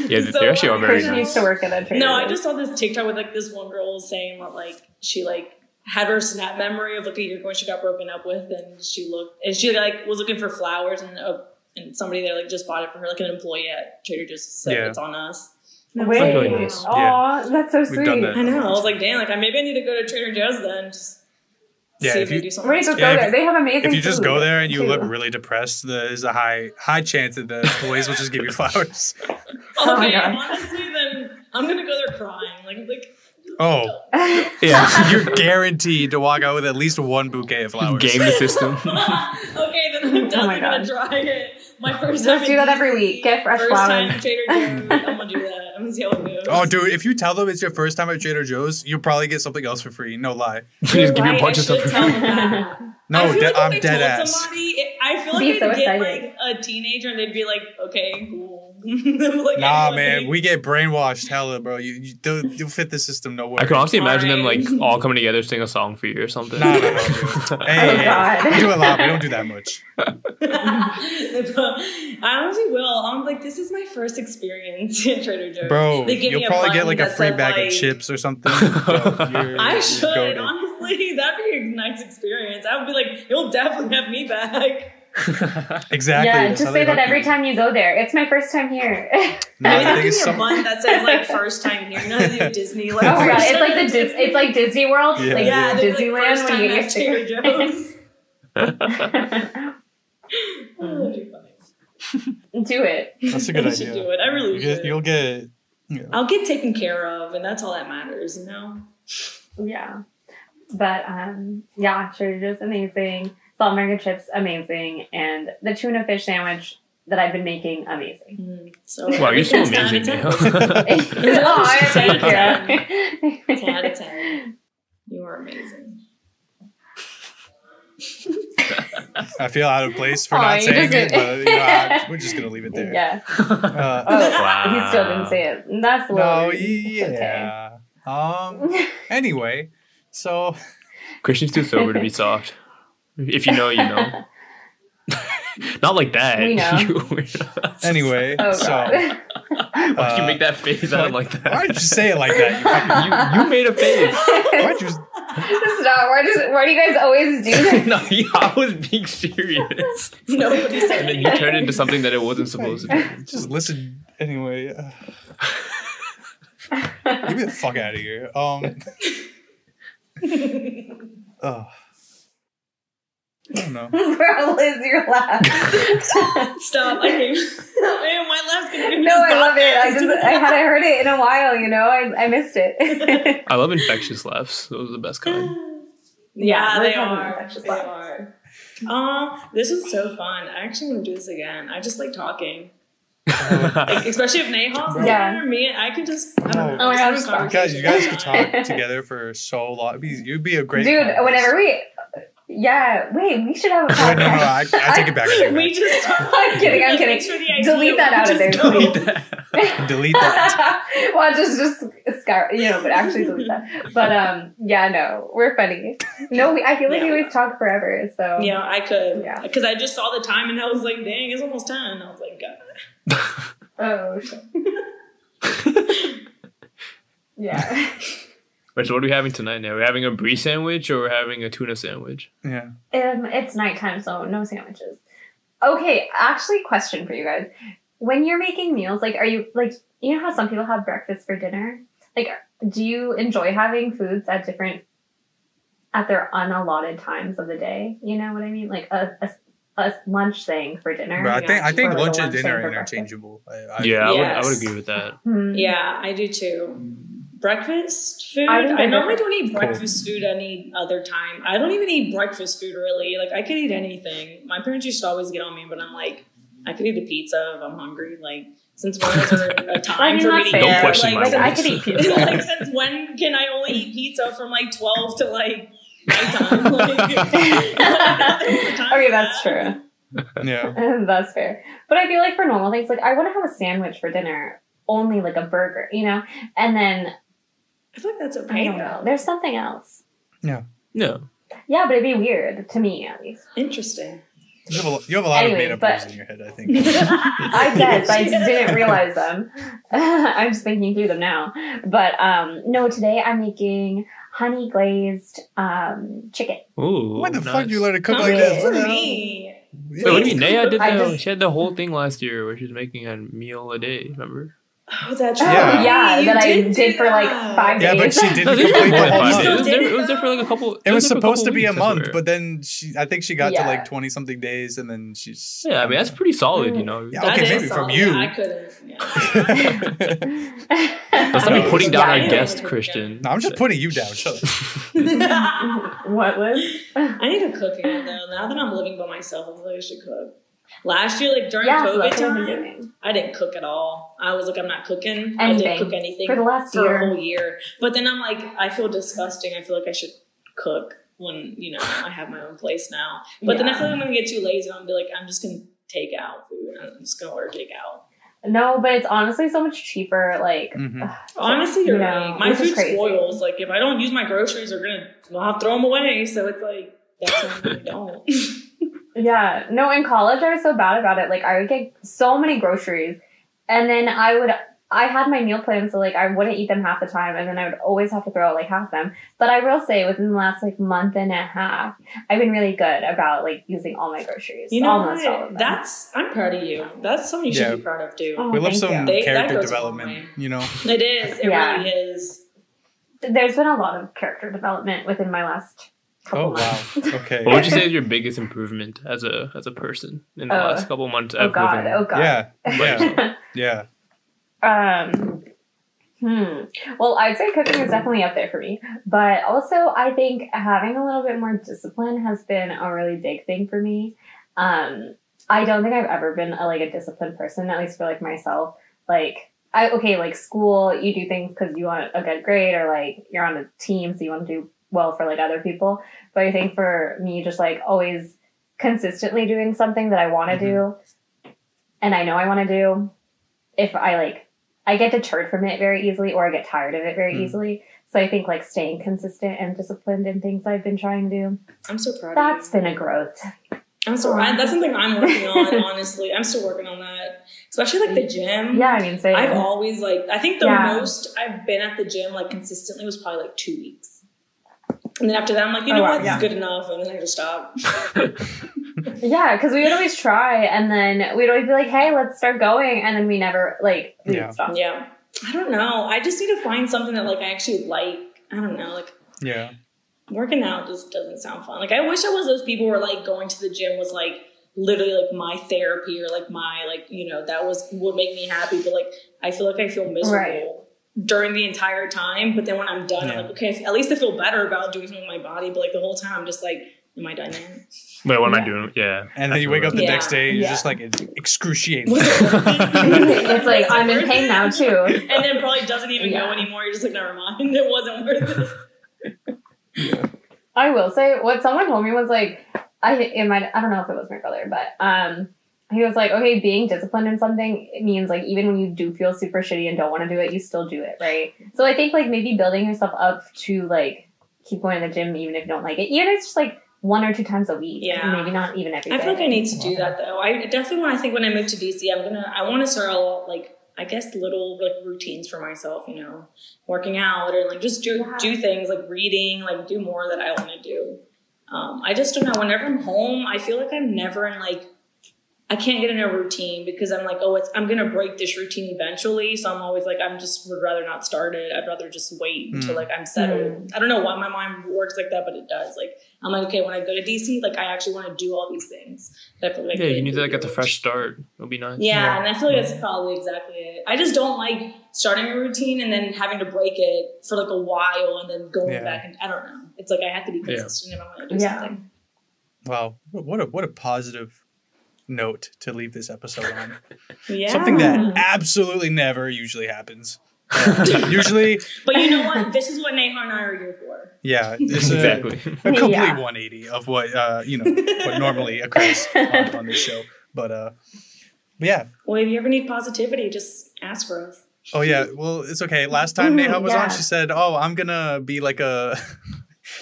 Yeah, So, they actually are like, very Christian nice. used to work at a trader. No, I just saw this TikTok with like this one girl saying that like she like had her snap memory of like a year ago when she got broken up with, and she looked and she like was looking for flowers, and uh, and somebody there like just bought it for her, like an employee at Trader Joe's. said Yeah. it's on us. And I was Wait, like, really wow. nice. Aw, that's so sweet. We've done that. I know. I was like, damn, like maybe I need to go to Trader Joe's then. Just Yeah, see if if, they you- do something. Wait, just Yeah, go if there. They have amazing If you just go there and you too. look really depressed, there's a high high chance that the employees will just give you flowers. Oh my okay, God. honestly, then I'm gonna go there crying. Like, like Oh, Yeah, you're guaranteed to walk out with at least one bouquet of flowers. game the system. okay, then I'm oh definitely my gonna try it. My first time. Just do that every week. Get fresh first flowers. time at Trader Joe's. I'm gonna do that. I'm gonna see how it goes. Oh, dude, if you tell them it's your first time at Trader Joe's, you'll probably get something else for free. No lie. just give you a bunch I of stuff should for tell free. them that. No, I feel de- like if I'm I dead ass. Somebody, it, I feel like Be they'd so get excited. like a teenager and they'd be like, "Okay, cool." like, Nah, anyway. man, we get brainwashed hella, bro. You, you they'll, you'll fit the system no way. I can honestly imagine them like all coming together to sing a song for you or something. Nah, nah, nah. Hey, Oh, hey, we do a lot. We don't do that much. I honestly will. I'm like, this is my first experience at Trader Joe's. Bro, They you'll probably get like a free bag like- of chips or something. Yo, I should goated. Honestly. That'd be a nice experience. I would be like, you'll definitely have me back. Exactly. yeah, just say that every you. time you go there. It's my first time here. Nah, Maybe the they'll thing give is me a some- button that says like first time here. You know, how they do Disney like. oh my god, first it's like the Dis- it's like Disney World, Yeah. like yeah, they're like, Disneyland first when you time get your at Trader. Joe's. That'd be funny. Do it. That's a good I should idea. do it. I really you get, You'll get. Yeah. I'll get taken care of, and that's all that matters, you know. Yeah. But um yeah, Trader Joe's amazing. Salt and vinegar chips amazing, and the tuna fish sandwich that I've been making amazing. Mm, So Wow, you're so amazing, 10 out of 10. Oh, thank you. 10 out of 10. You are amazing. I feel out of place for Aw, not saying it, but you know, I- we're just gonna leave it there. Yeah. Uh, Oh, Wow. he still didn't say it. That's a no, rude. It's okay. yeah. Um. Anyway, so Christian's too sober to be soft. If you know, you know. Not like that. We know. Anyway, Oh so god. Why'd you Uh, make that face out like that? why'd you say it like that? You you, you made a face. why'd you? Stop. Why, does, why do you guys always do this? no, yeah, I was being serious. Nobody said And then you turned into something that it wasn't supposed to be. Just listen anyway. Uh, get me the fuck out of here. Um. Oh. I don't know. Bro, Liz, you're laughing. Stop. I hate Man, my laugh's gonna be no, I love it. I just I hadn't heard it in a while, you know. I, I missed it. I love infectious laughs. Those are the best kind. Yeah, Yeah, they Liz has are. infectious They laugh. are. Um, this is so fun. I actually want to do this again. I just like talking, like, especially if Neha's Yeah. there. Me, I could just. I don't know. Oh my God. You guys, you guys could talk together for so long. It'd be, you'd be a great. Dude, podcast. whenever we yeah, wait, we should have a Wait, no, no, podcast. I, I take it back. I we back. just. I'm kidding, I'm kidding. Thanks for the idea. Delete that out of there, just go. please. Delete that. well, just just scar, you know, but actually delete that. But um, yeah, no, we're funny. No, we, I feel like we always talk forever. So Yeah, I could. Yeah. Because I just saw the time and I was like, dang, it's almost 10. I was like, God. Oh. shit. yeah. Wait, so what are we having tonight now? We're having a brie sandwich or we're having a tuna sandwich? Yeah. Um, it's nighttime, so no sandwiches. Okay, actually, question for you guys: When you're making meals, like, are you like, you know how some people have breakfast for dinner? Like, do you enjoy having foods at different, at their unallotted times of the day? You know what I mean? Like a a, a lunch thing for dinner. But I think I think Or like a lunch and dinner are interchangeable. I, I, Yeah, I, would, I would agree with that. Hmm. Yeah, I do too. Breakfast food. I I, normally don't eat breakfast food any other time. I don't even eat breakfast food really. Like I could eat anything. My parents used to always get on me, but I'm like, I could eat a pizza if I'm hungry. Like since when is there a time mean, for me that's to eat? Don't question like, my I could eat pizza. like since when can I only eat pizza from like twelve to like nighttime? Like, Okay, that's true. Yeah. That's fair. But I feel like for normal things, like I want to have a sandwich for dinner, only like a burger, you know? And then I feel like that's I okay. don't know. There's something else. Yeah. No. Yeah, but it'd be weird to me at least. Interesting. You have a, you have a lot Anyways, of made up but- words in your head, I think. I guess I just didn't realize them. I'm just thinking through them now. But um no, today I'm making honey glazed um chicken. Ooh. When the nice. fuck do you learn to cook like Yeah. this? for What me. Wait, what do you mean? Naya did I the, just- she had the whole thing last year where she was making a meal a day, remember? Oh, that's Oh, Yeah. yeah, You that I did did for like that. five Yeah, but days. she didn't complete the whole five month. days. It was, there, it it was there for like a couple. It was there supposed to be a month, but then she, I think she got to like twenty something days, and then she's. yeah, I mean that's pretty solid, you mm. know. Yeah, That okay, is maybe from you. Yeah, I couldn't. Yeah. Let's not No, be putting down yeah, our guest, Christian. no, I'm just putting you down. Shut up. what was? I need to cook again though. Now that I'm living by myself, I feel like I should cook. Last year, like during Yeah, COVID that's what I've time. I didn't cook at all. I was like, I'm not cooking. I didn't cook anything For the last for year. a whole year. But then I'm like, I feel disgusting. I feel like I should cook when you know I have my own place now. But then I feel like I'm gonna get too lazy. I'm gonna be like, I'm just gonna take out food. I'm just gonna order takeout. No, but it's honestly so much cheaper. Like, Mhm. Honestly, you're You know, right. My food spoils. Like if I don't use my groceries, they're gonna I'll have to throw them away. So it's like that's why I don't. yeah, no. In college, I was so bad about it. Like, I would get so many groceries, and then I would. I had my meal plan, so like I wouldn't eat them half the time, and then I would always have to throw out like half them. But I will say, within the last like month and a half, I've been really good about like using all my groceries. You know almost all of them. That's I'm proud of you. That's something you should be proud of too. Oh, we love thank some you. They- character goes development, you know. It is. It Yeah. really is. There's been a lot of character development within my last couple Oh wow. Okay. What would you say is your biggest improvement as a as a person in the Oh. last couple months? oh of god! living? Oh god! Yeah. Yeah. Yeah. Um, hmm. Well, I'd say cooking is definitely up there for me, but also I think having a little bit more discipline has been a really big thing for me. Um, I don't think I've ever been a, like a disciplined person, at least for like myself. Like, I okay, like school, you do things because you want a good grade, or like you're on a team, so you want to do well for like other people. But I think for me, just like always consistently doing something that I want to do, and I know I want to do. If I like I get deterred from it very easily or I get tired of it very Hmm. easily. So I think like staying consistent and disciplined in things I've been trying to do. I'm so proud That's of you. That's been a growth. I'm so I, that's something I'm working on, honestly. I'm still working on that. Especially like the gym. Yeah, I mean same. I've always like I think the Yeah. most I've been at the gym like consistently was probably like two weeks. And then after that I'm like, you Oh, know wow, what, yeah. it's good enough, and then I just stop. Yeah, because we would always try and then we'd always be like, hey, let's start going and then we never like we Yeah. stop. yeah. I don't know. I just need to find something that like I actually like. I don't know, like Yeah. working out just doesn't sound fun. Like I wish I was those people where like going to the gym was like literally like my therapy or like my like you know that was would make me happy. But like I feel like I feel miserable Right. During the entire time. But then when I'm done, Yeah. I'm like okay, at least I feel better about doing something with my body. But like the whole time, I'm just like, am I done yet? Wait, what am I doing? Yeah. And then you wake up the Yeah. next day, you're Yeah. just like excruciating. Was it it's like I'm in pain now too. and then probably doesn't even go anymore. You're just like, never mind. It wasn't worth it. I will say what someone told me was like I it might I don't know if it was my brother, but um he was like, okay, being disciplined in something it means like even when you do feel super shitty and don't want to do it, you still do it, right? So I think like maybe building yourself up to like keep going to the gym even if you don't like it, even if it's just like one or two times a week, Yeah. maybe not even every I day. feel like I need to do that though. I definitely when I think when I move to DC, I'm gonna I want to start a lot like I guess little like routines for myself. You know, working out or like just do Yeah. do things like reading, like do more that I want to do. Um, I just don't know. Whenever I'm home, I feel like I'm never in like I can't get in a routine because I'm like, oh, it's I'm gonna break this routine eventually. So I'm always like, I'm just would rather not start it. I'd rather just wait until Mm. like I'm settled. Mm. I don't know why my mind works like that, but it does. Like I'm like, okay, when I go to DC, like I actually want to do all these things. That I feel like Yeah, you need to like get the fresh start. It'll be nice. Yeah, Yeah. and I feel like that's probably exactly it. I just don't like starting a routine and then having to break it for like a while and then going Yeah. back and I don't know. It's like I have to be Yeah. consistent if I want to do Yeah. something. Wow, what a what a positive note to leave this episode on. Yeah. Something that absolutely never usually happens. Uh, usually, But you know what? This is what Neha and I are here for. yeah, it's a, exactly. a complete Yeah. 180 of what uh, you know what normally occurs on, on this show. But uh, but yeah, Well, if you ever need positivity, just ask for us. Oh yeah, well it's okay. Last time Mm, Neha was yeah. on, she said, "Oh, I'm gonna be like a."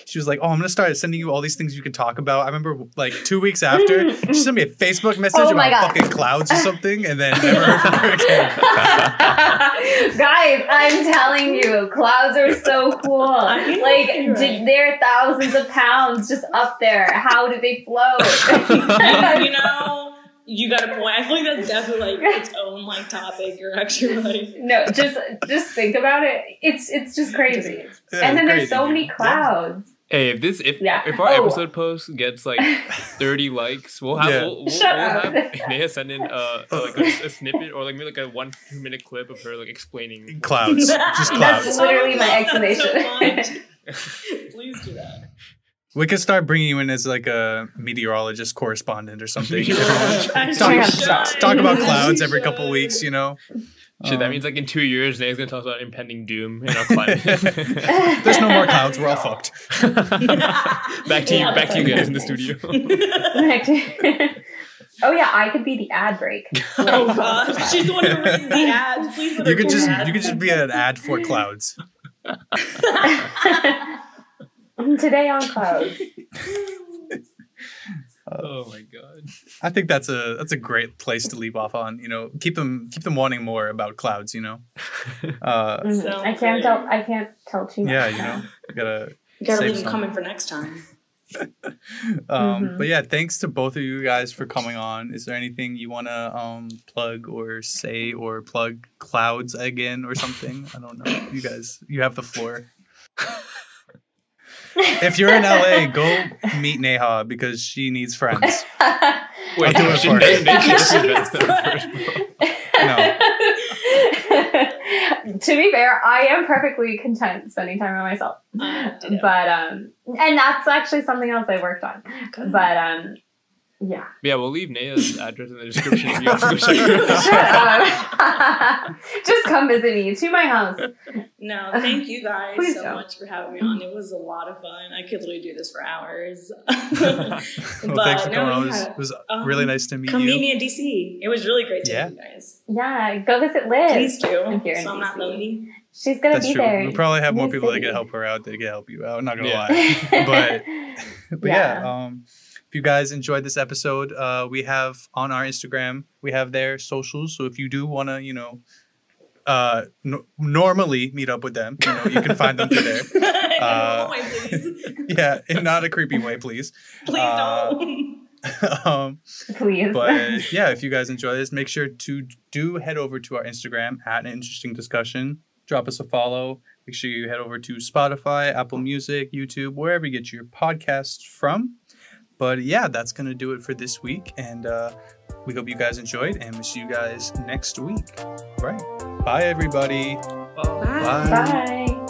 she was like, "Oh, I'm gonna start sending you all these things you can talk about." I remember like two weeks after, she sent me a Facebook message Oh about God. fucking clouds or something, and then never heard from her again. Guys, I'm telling you, clouds are so cool. Like, you're they're thousands of pounds just up there. How do they float? you know, you got a point. I feel like that's definitely like its own like topic. You're actually right. no, just just think about it. It's it's just crazy. Yeah, and then crazy, there's so many clouds. Hey, if this if Yeah. if our Oh. episode post gets like 30 likes, we'll have Yeah. we'll, we'll, Shut we'll up. have Neha send in uh, like a, a snippet or like maybe like a one two minute clip of her like explaining Clouds, just That's clouds. literally my I love that so explanation. much. Please do that. We could start bringing you in as like a meteorologist correspondent or something. Talk, Yeah, should. stop. talk about clouds every couple weeks, you know. Shit, that Um, means like in two years, Neha's gonna tell us about impending doom in our climate. there's no more clouds. We're all fucked. back to you, back to you guys in the studio. oh yeah, I could be the ad break. oh god, she's the one who reads the ads. Please You could just that. you could just be an ad for clouds. Today on clouds. Oh my god. I think that's a that's a great place to leave off on. You know, keep them keep them wanting more about clouds. You know, uh, Mhm. I can't great. tell. I can't tell too much. yeah, you know, you gotta. You gotta leave them coming for next time. Um, Mhm. But yeah, thanks to both of you guys for coming on. Is there anything you want to um plug or say or plug clouds again or something? I don't know. You guys, you have the floor. If you're in LA, go meet Neha because she needs friends. Wait, do it she for didn't her. make this She's event first, bro. to be fair, I am perfectly content spending time by myself. Uh. But um and that's actually something else I worked on. But um yeah. Yeah, we'll leave Neha's address in the description if you have to go check her out. Shut up. Just come visit me to my house. No, thank you guys Please so don't. much for having me on. It was a lot of fun. I could literally do this for hours. well, thanks for no, coming on. It was, yeah. it was Um, really nice to meet Come you. Come meet me in DC. It was really great to Yeah. meet you guys. Yeah, go visit Liz. Please do. I'm here in So I'm not DC. lonely. She's gonna That's be true. there. We'll probably have more New people that can help her out that can help you out. I'm not gonna Yeah. lie. but but yeah. Yeah. um if you guys enjoyed this episode uh we have on our instagram we have their socials so if you do want to you know uh no- normally meet up with them you know you can find them through there In Uh, normal way, please. yeah in not a creepy way please Please uh, don't. um Please. but yeah if you guys enjoy this make sure to do head over to our instagram at an interesting discussion drop us a follow make sure you head over to spotify apple music youtube wherever you get your podcasts from but yeah that's gonna do it for this week and uh we hope you guys enjoyed and we'll see you guys next week. All right. Bye everybody. Well, Bye. Bye.